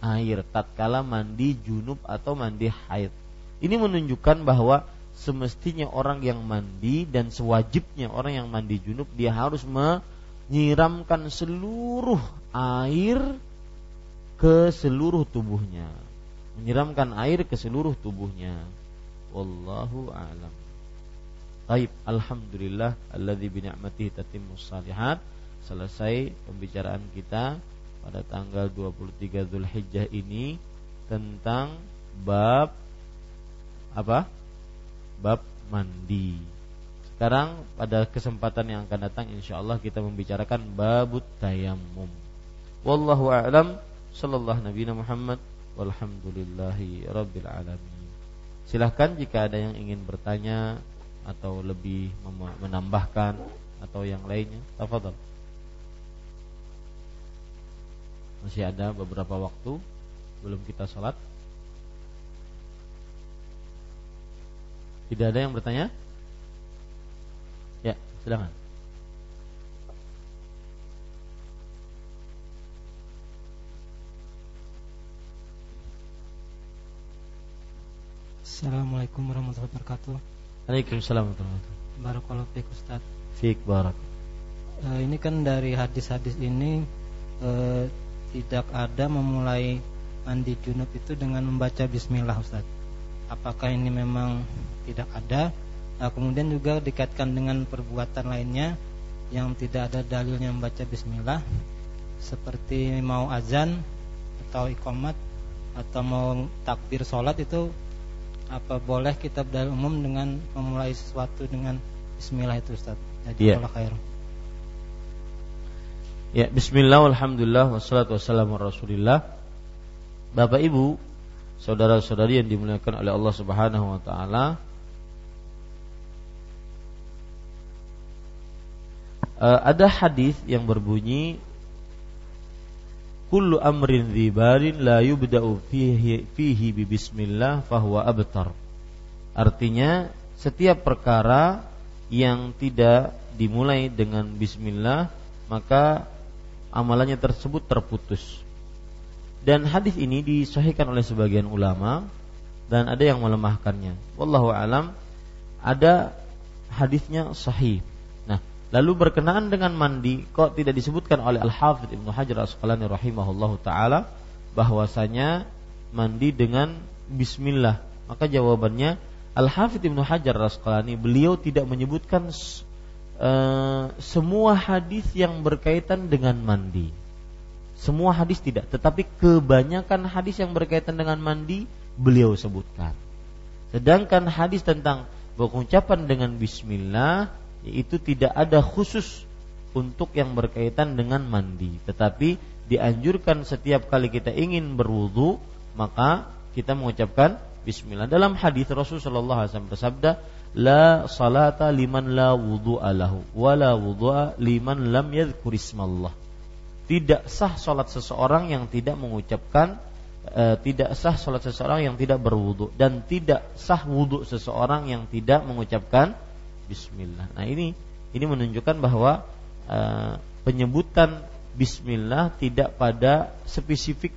air tatkala mandi junub atau mandi haid. Ini menunjukkan bahwa semestinya orang yang mandi dan sewajibnya orang yang mandi junub dia harus menyiramkan seluruh air ke seluruh tubuhnya. Menyiramkan air ke seluruh tubuhnya. Wallahu a'lam. Taib, alhamdulillah alladzi bi ni'matihi tatimmus salihat. Selesai pembicaraan kita pada tanggal 23 Zulhijjah ini tentang bab apa? Bab mandi. Sekarang pada kesempatan yang akan datang insya Allah kita membicarakan babut tayamum. Wallahu a'lam sallallahu nabi Muhammad walhamdulillahi rabbil alamin. Silahkan jika ada yang ingin bertanya atau lebih menambahkan atau yang lainnya, tafadhol. Masih ada beberapa waktu belum kita sholat. Tidak ada yang bertanya? Ya, silakan. Assalamualaikum warahmatullahi wabarakatuh. Waalaikumsalam warahmatullahi wabarakatuh. Barakallahu fiik Ustaz. Fiik barak. E, ini kan dari hadis-hadis ini e, tidak ada memulai mandi junub itu dengan membaca bismillah Ustaz. Apakah ini memang tidak ada? Nah, kemudian juga dikaitkan dengan perbuatan lainnya yang tidak ada dalilnya membaca bismillah seperti mau azan atau ikomat atau mau takbir sholat itu apa boleh kita dalil umum dengan memulai sesuatu dengan bismillah itu Ustaz. Jadi yeah. khair. Ya, bismillah, alhamdulillah, wassalatu wassalamu rasulillah Bapak Ibu, saudara-saudari yang dimuliakan oleh Allah Subhanahu wa taala. Uh, ada hadis yang berbunyi kullu amrin dzibarin la yubda'u fihi fihi bi bismillah fahuwa abtar. Artinya setiap perkara yang tidak dimulai dengan bismillah maka amalannya tersebut terputus. Dan hadis ini disahihkan oleh sebagian ulama dan ada yang melemahkannya. Wallahu alam ada hadisnya sahih. Nah, lalu berkenaan dengan mandi kok tidak disebutkan oleh Al-Hafidz Ibnu Hajar Asqalani rahimahullahu taala bahwasanya mandi dengan bismillah. Maka jawabannya Al-Hafidz Ibnu Hajar Asqalani beliau tidak menyebutkan uh, semua hadis yang berkaitan dengan mandi. Semua hadis tidak, tetapi kebanyakan hadis yang berkaitan dengan mandi beliau sebutkan. Sedangkan hadis tentang pengucapan dengan bismillah itu tidak ada khusus untuk yang berkaitan dengan mandi, tetapi dianjurkan setiap kali kita ingin berwudu maka kita mengucapkan bismillah. Dalam hadis Rasulullah SAW bersabda, la salata liman la wudu'a lahu wa la wudu'a liman lam yadhkur ismallah. Tidak sah salat seseorang yang tidak mengucapkan e, tidak sah salat seseorang yang tidak berwudu dan tidak sah wudu seseorang yang tidak mengucapkan bismillah. Nah, ini ini menunjukkan bahwa e, penyebutan bismillah tidak pada spesifik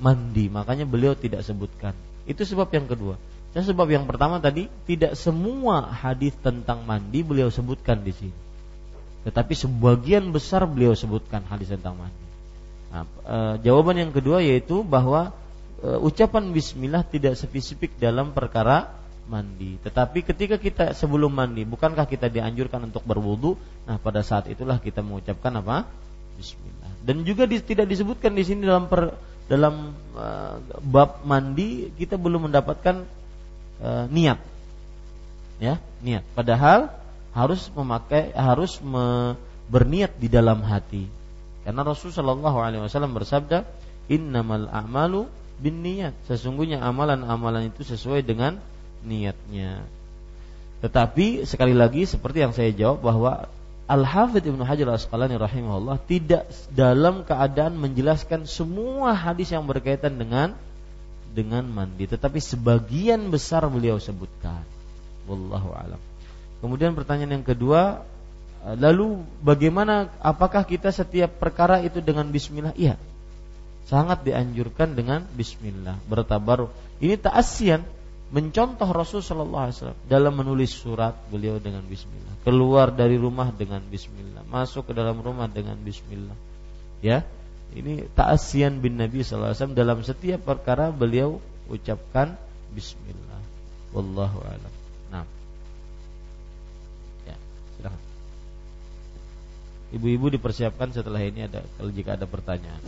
mandi, makanya beliau tidak sebutkan. Itu sebab yang kedua. Dan sebab yang pertama tadi tidak semua hadis tentang mandi beliau sebutkan di sini. Tetapi sebagian besar beliau sebutkan hadis tentang mandi. Nah, e, jawaban yang kedua yaitu bahwa e, ucapan bismillah tidak spesifik dalam perkara mandi. Tetapi ketika kita sebelum mandi, bukankah kita dianjurkan untuk berwudu? Nah, pada saat itulah kita mengucapkan apa? Bismillah. Dan juga di, tidak disebutkan di sini dalam per, dalam uh, bab mandi kita belum mendapatkan e, niat. Ya, niat. Padahal harus memakai harus me, berniat di dalam hati. Karena Rasulullah Shallallahu alaihi wasallam bersabda, "Innamal a'malu niat." Sesungguhnya amalan-amalan itu sesuai dengan niatnya. Tetapi sekali lagi seperti yang saya jawab bahwa Al-Hafidh Ibnu Hajar Al-Asqalani rahimahullah tidak dalam keadaan menjelaskan semua hadis yang berkaitan dengan dengan mandi tetapi sebagian besar beliau sebutkan wallahu alam kemudian pertanyaan yang kedua lalu bagaimana apakah kita setiap perkara itu dengan bismillah? Iya. Sangat dianjurkan dengan bismillah bertabaruk. Ini ta'asian mencontoh Rasul Shallallahu Alaihi Wasallam dalam menulis surat beliau dengan Bismillah. Keluar dari rumah dengan Bismillah masuk ke dalam rumah dengan Bismillah. Ya ini ta'asian bin Nabi SAW dalam setiap perkara beliau ucapkan Bismillah. Wallahu a'lam. Nah, ya silakan. Ibu-ibu dipersiapkan setelah ini ada kalau jika ada pertanyaan.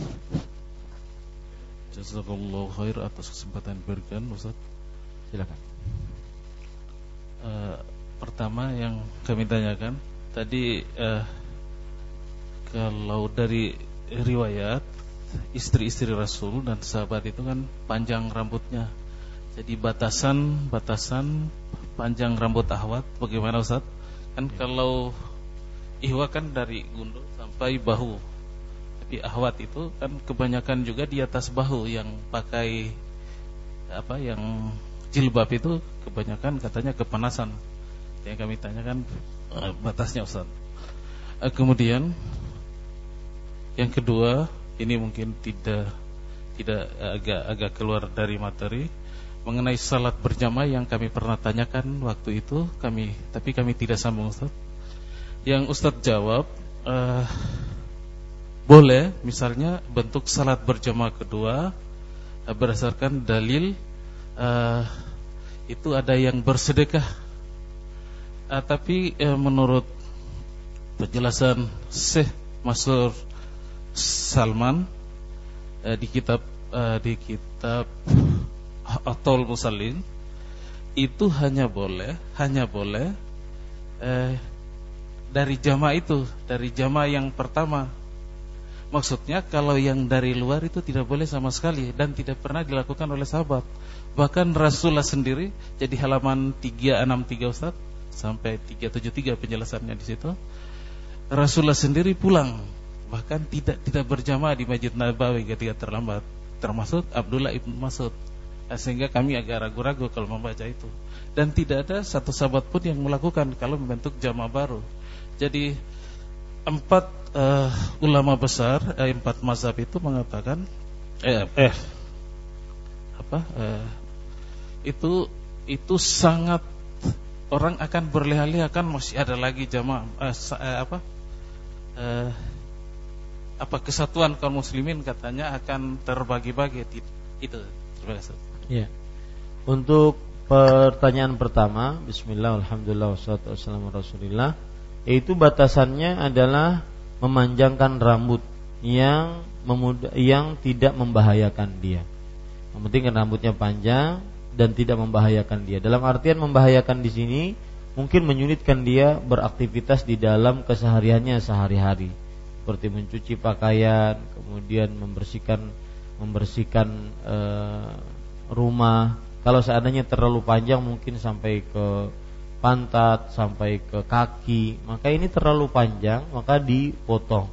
Jazakallahu khair atas kesempatan berikan Ustaz. Silakan. uh, pertama yang kami tanyakan tadi uh, kalau dari riwayat istri-istri Rasul dan sahabat itu kan panjang rambutnya. Jadi batasan batasan panjang rambut ahwat bagaimana Ustaz? Kan ya. kalau ihwa kan dari gundul sampai bahu. Tapi ahwat itu kan kebanyakan juga di atas bahu yang pakai apa yang jilbab itu kebanyakan katanya kepanasan. Yang kami tanyakan uh, batasnya Ustaz. Uh, kemudian yang kedua ini mungkin tidak tidak agak agak keluar dari materi mengenai salat berjamaah yang kami pernah tanyakan waktu itu kami tapi kami tidak sambung Ustaz. Yang Ustaz jawab uh, boleh misalnya bentuk salat berjamaah kedua uh, berdasarkan dalil uh, itu ada yang bersedekah. Uh, tapi uh, menurut penjelasan Syekh Masur Salman uh, di kitab uh, di kitab Atol Musallin itu hanya boleh hanya boleh eh, dari jamaah itu dari jamaah yang pertama. Maksudnya kalau yang dari luar itu tidak boleh sama sekali dan tidak pernah dilakukan oleh sahabat. Bahkan Rasulullah sendiri jadi halaman 363 Ustaz sampai 373 penjelasannya di situ. Rasulullah sendiri pulang bahkan tidak tidak berjamaah di Masjid Nabawi ketika terlambat termasuk Abdullah ibn Mas'ud. Eh, sehingga kami agak ragu-ragu kalau membaca itu. Dan tidak ada satu sahabat pun yang melakukan kalau membentuk jamaah baru jadi empat uh, ulama besar eh, empat mazhab itu mengatakan eh, eh apa eh, itu itu sangat orang akan berleha-leha kan masih ada lagi jamaah eh, eh, apa eh, apa kesatuan kaum muslimin katanya akan terbagi-bagi itu terima kasih Ya. Untuk pertanyaan pertama, bismillah alhamdulillah wassalatu wassalamu rasulillah, yaitu batasannya adalah memanjangkan rambut yang memuda, yang tidak membahayakan dia. Yang penting kan rambutnya panjang dan tidak membahayakan dia. Dalam artian membahayakan di sini mungkin menyulitkan dia beraktivitas di dalam kesehariannya sehari-hari seperti mencuci pakaian, kemudian membersihkan membersihkan eh, rumah. Kalau seandainya terlalu panjang mungkin sampai ke pantat, sampai ke kaki, maka ini terlalu panjang, maka dipotong.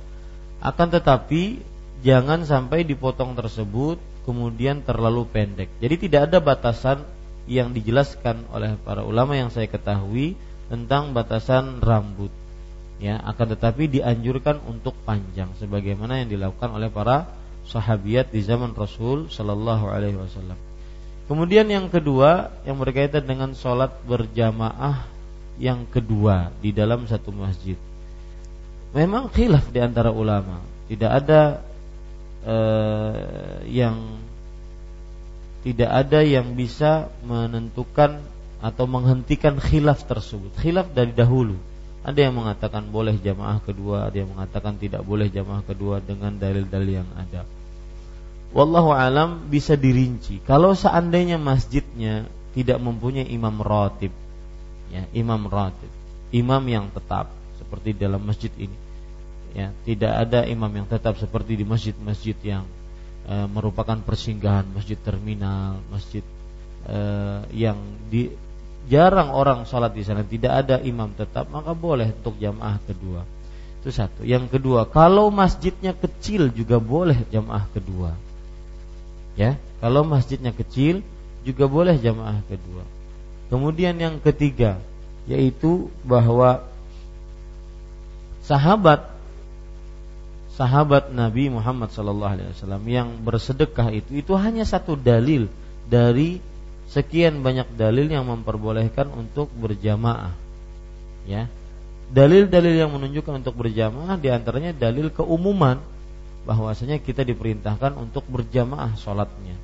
Akan tetapi jangan sampai dipotong tersebut kemudian terlalu pendek. Jadi tidak ada batasan yang dijelaskan oleh para ulama yang saya ketahui tentang batasan rambut. Ya, akan tetapi dianjurkan untuk panjang sebagaimana yang dilakukan oleh para sahabiat di zaman Rasul Shallallahu alaihi wasallam. Kemudian yang kedua yang berkaitan dengan sholat berjamaah yang kedua di dalam satu masjid. Memang khilaf di antara ulama, tidak ada eh, yang tidak ada yang bisa menentukan atau menghentikan khilaf tersebut. Khilaf dari dahulu. Ada yang mengatakan boleh jamaah kedua, ada yang mengatakan tidak boleh jamaah kedua dengan dalil-dalil yang ada wallahu alam bisa dirinci. Kalau seandainya masjidnya tidak mempunyai imam ratib, ya, imam ratib, imam yang tetap seperti dalam masjid ini. Ya, tidak ada imam yang tetap seperti di masjid-masjid yang e, merupakan persinggahan masjid terminal, masjid e, yang di jarang orang sholat di sana, tidak ada imam tetap, maka boleh untuk jamaah kedua. Itu satu. Yang kedua, kalau masjidnya kecil juga boleh jamaah kedua Ya, kalau masjidnya kecil juga boleh jamaah kedua. Kemudian yang ketiga yaitu bahwa sahabat sahabat Nabi Muhammad sallallahu alaihi wasallam yang bersedekah itu itu hanya satu dalil dari sekian banyak dalil yang memperbolehkan untuk berjamaah. Ya. Dalil-dalil yang menunjukkan untuk berjamaah di antaranya dalil keumuman bahwasanya kita diperintahkan untuk berjamaah sholatnya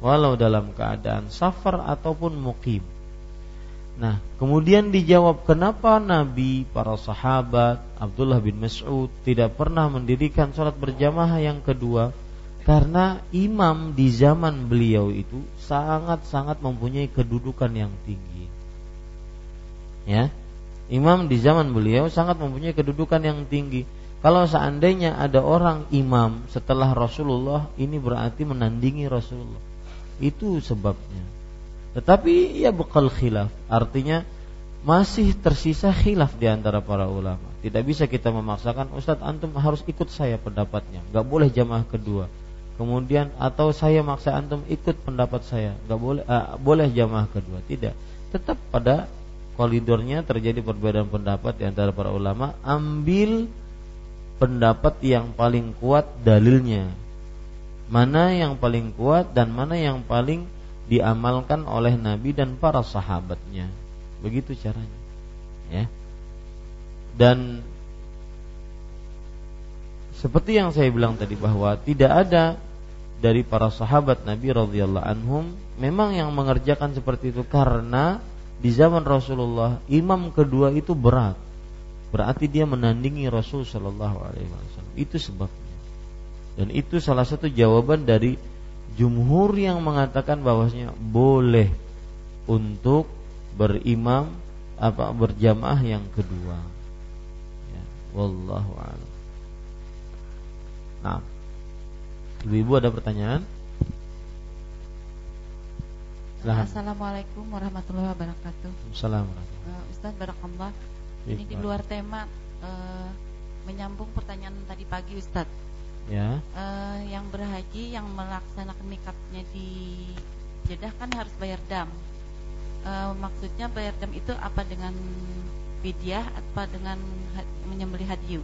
walau dalam keadaan safar ataupun mukim. Nah, kemudian dijawab kenapa Nabi, para sahabat, Abdullah bin Mas'ud tidak pernah mendirikan sholat berjamaah yang kedua karena imam di zaman beliau itu sangat-sangat mempunyai kedudukan yang tinggi. Ya. Imam di zaman beliau sangat mempunyai kedudukan yang tinggi. Kalau seandainya ada orang imam setelah Rasulullah, ini berarti menandingi Rasulullah. Itu sebabnya. Tetapi ya bekal khilaf, artinya masih tersisa khilaf di antara para ulama. Tidak bisa kita memaksakan Ustadz antum harus ikut saya pendapatnya, nggak boleh jamaah kedua. Kemudian atau saya maksa antum ikut pendapat saya, nggak boleh uh, boleh jamaah kedua. Tidak, tetap pada koridornya terjadi perbedaan pendapat di antara para ulama. Ambil pendapat yang paling kuat dalilnya. Mana yang paling kuat dan mana yang paling diamalkan oleh Nabi dan para sahabatnya. Begitu caranya. Ya. Dan seperti yang saya bilang tadi bahwa tidak ada dari para sahabat Nabi radhiyallahu anhum memang yang mengerjakan seperti itu karena di zaman Rasulullah imam kedua itu berat. Berarti dia menandingi Rasul sallallahu alaihi wasallam. Itu sebabnya. Dan itu salah satu jawaban dari jumhur yang mengatakan bahwasanya boleh untuk berimam apa berjamaah yang kedua. Ya, wallahu a'lam. Nah, ibu-ibu ada pertanyaan? Silahkan. Assalamualaikum warahmatullahi wabarakatuh. Assalamualaikum. Uh, Ustaz barakallah. Ini di luar tema uh, menyambung pertanyaan tadi pagi Ustaz. Ya. Uh, yang berhaji yang melaksanakan mikatnya di Jeddah kan harus bayar dam uh, maksudnya bayar dam itu apa dengan fidyah apa dengan menyembelih hadiu?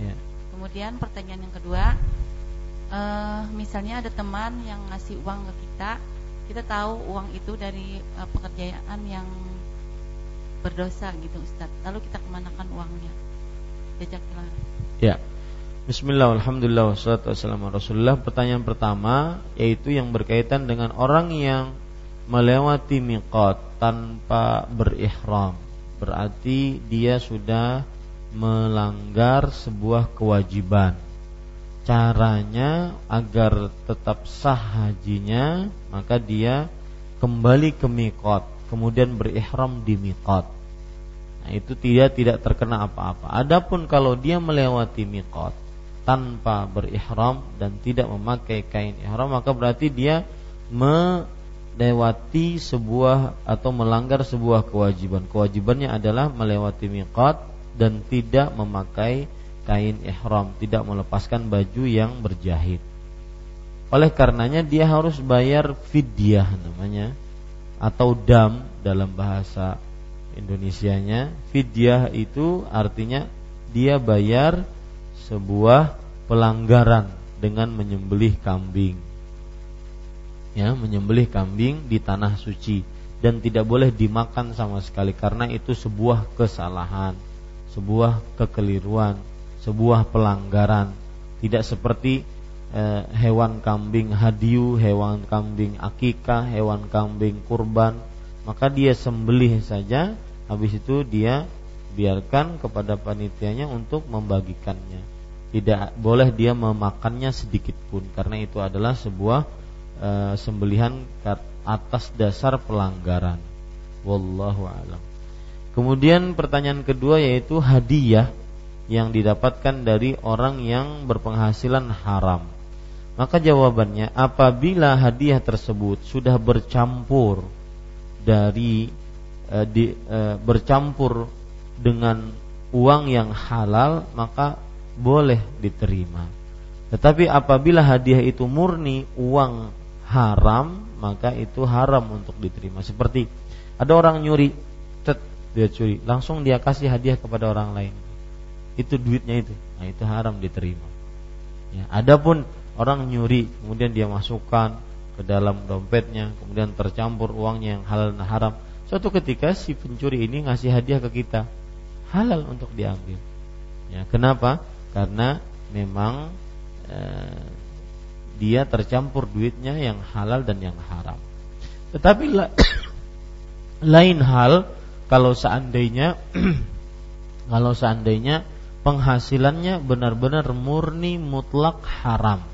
Ya. Kemudian pertanyaan yang kedua, uh, misalnya ada teman yang ngasih uang ke kita, kita tahu uang itu dari uh, pekerjaan yang berdosa gitu Ustaz. Lalu kita kemanakan uangnya? Jazakallah. Ya. Bismillah, Alhamdulillah, wassalatu wassalamu Rasulullah Pertanyaan pertama Yaitu yang berkaitan dengan orang yang melewati miqat tanpa berihram berarti dia sudah melanggar sebuah kewajiban caranya agar tetap sah hajinya maka dia kembali ke miqat kemudian berihram di miqat itu tidak tidak terkena apa-apa adapun kalau dia melewati miqat tanpa berihram dan tidak memakai kain ihram maka berarti dia me melewati sebuah atau melanggar sebuah kewajiban. Kewajibannya adalah melewati miqat dan tidak memakai kain ihram, tidak melepaskan baju yang berjahit. Oleh karenanya dia harus bayar fidyah namanya atau dam dalam bahasa Indonesianya. Fidyah itu artinya dia bayar sebuah pelanggaran dengan menyembelih kambing ya menyembelih kambing di tanah suci dan tidak boleh dimakan sama sekali karena itu sebuah kesalahan, sebuah kekeliruan, sebuah pelanggaran. Tidak seperti eh, hewan kambing hadiu, hewan kambing akikah, hewan kambing kurban, maka dia sembelih saja habis itu dia biarkan kepada panitianya untuk membagikannya. Tidak boleh dia memakannya sedikit pun karena itu adalah sebuah e, sembelihan atas dasar pelanggaran. Wallahu alam. Kemudian pertanyaan kedua yaitu hadiah yang didapatkan dari orang yang berpenghasilan haram. Maka jawabannya apabila hadiah tersebut sudah bercampur dari e, di, e, bercampur dengan uang yang halal maka boleh diterima. Tetapi apabila hadiah itu murni uang haram maka itu haram untuk diterima. Seperti ada orang nyuri tet dia curi langsung dia kasih hadiah kepada orang lain. Itu duitnya itu. Nah itu haram diterima. Ya adapun orang nyuri kemudian dia masukkan ke dalam dompetnya kemudian tercampur uangnya yang halal dan haram suatu ketika si pencuri ini ngasih hadiah ke kita halal untuk diambil ya kenapa karena memang eh, dia tercampur duitnya yang halal dan yang haram. Tetapi la, lain hal kalau seandainya kalau seandainya penghasilannya benar-benar murni mutlak haram.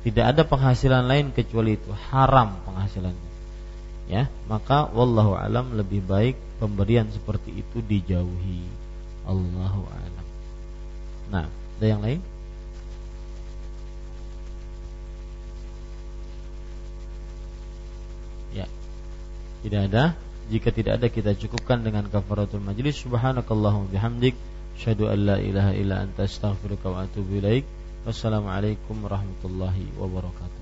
Tidak ada penghasilan lain kecuali itu haram penghasilannya. Ya, maka wallahu alam lebih baik pemberian seperti itu dijauhi. Allahu a'lam. Nah, ada yang lain? Ya. Tidak ada. Jika tidak ada kita cukupkan dengan kafaratul majlis. Subhanakallahumma bihamdik, syahadu an la ilaha illa anta astaghfiruka wa atubu ilaik. Wassalamualaikum warahmatullahi wabarakatuh.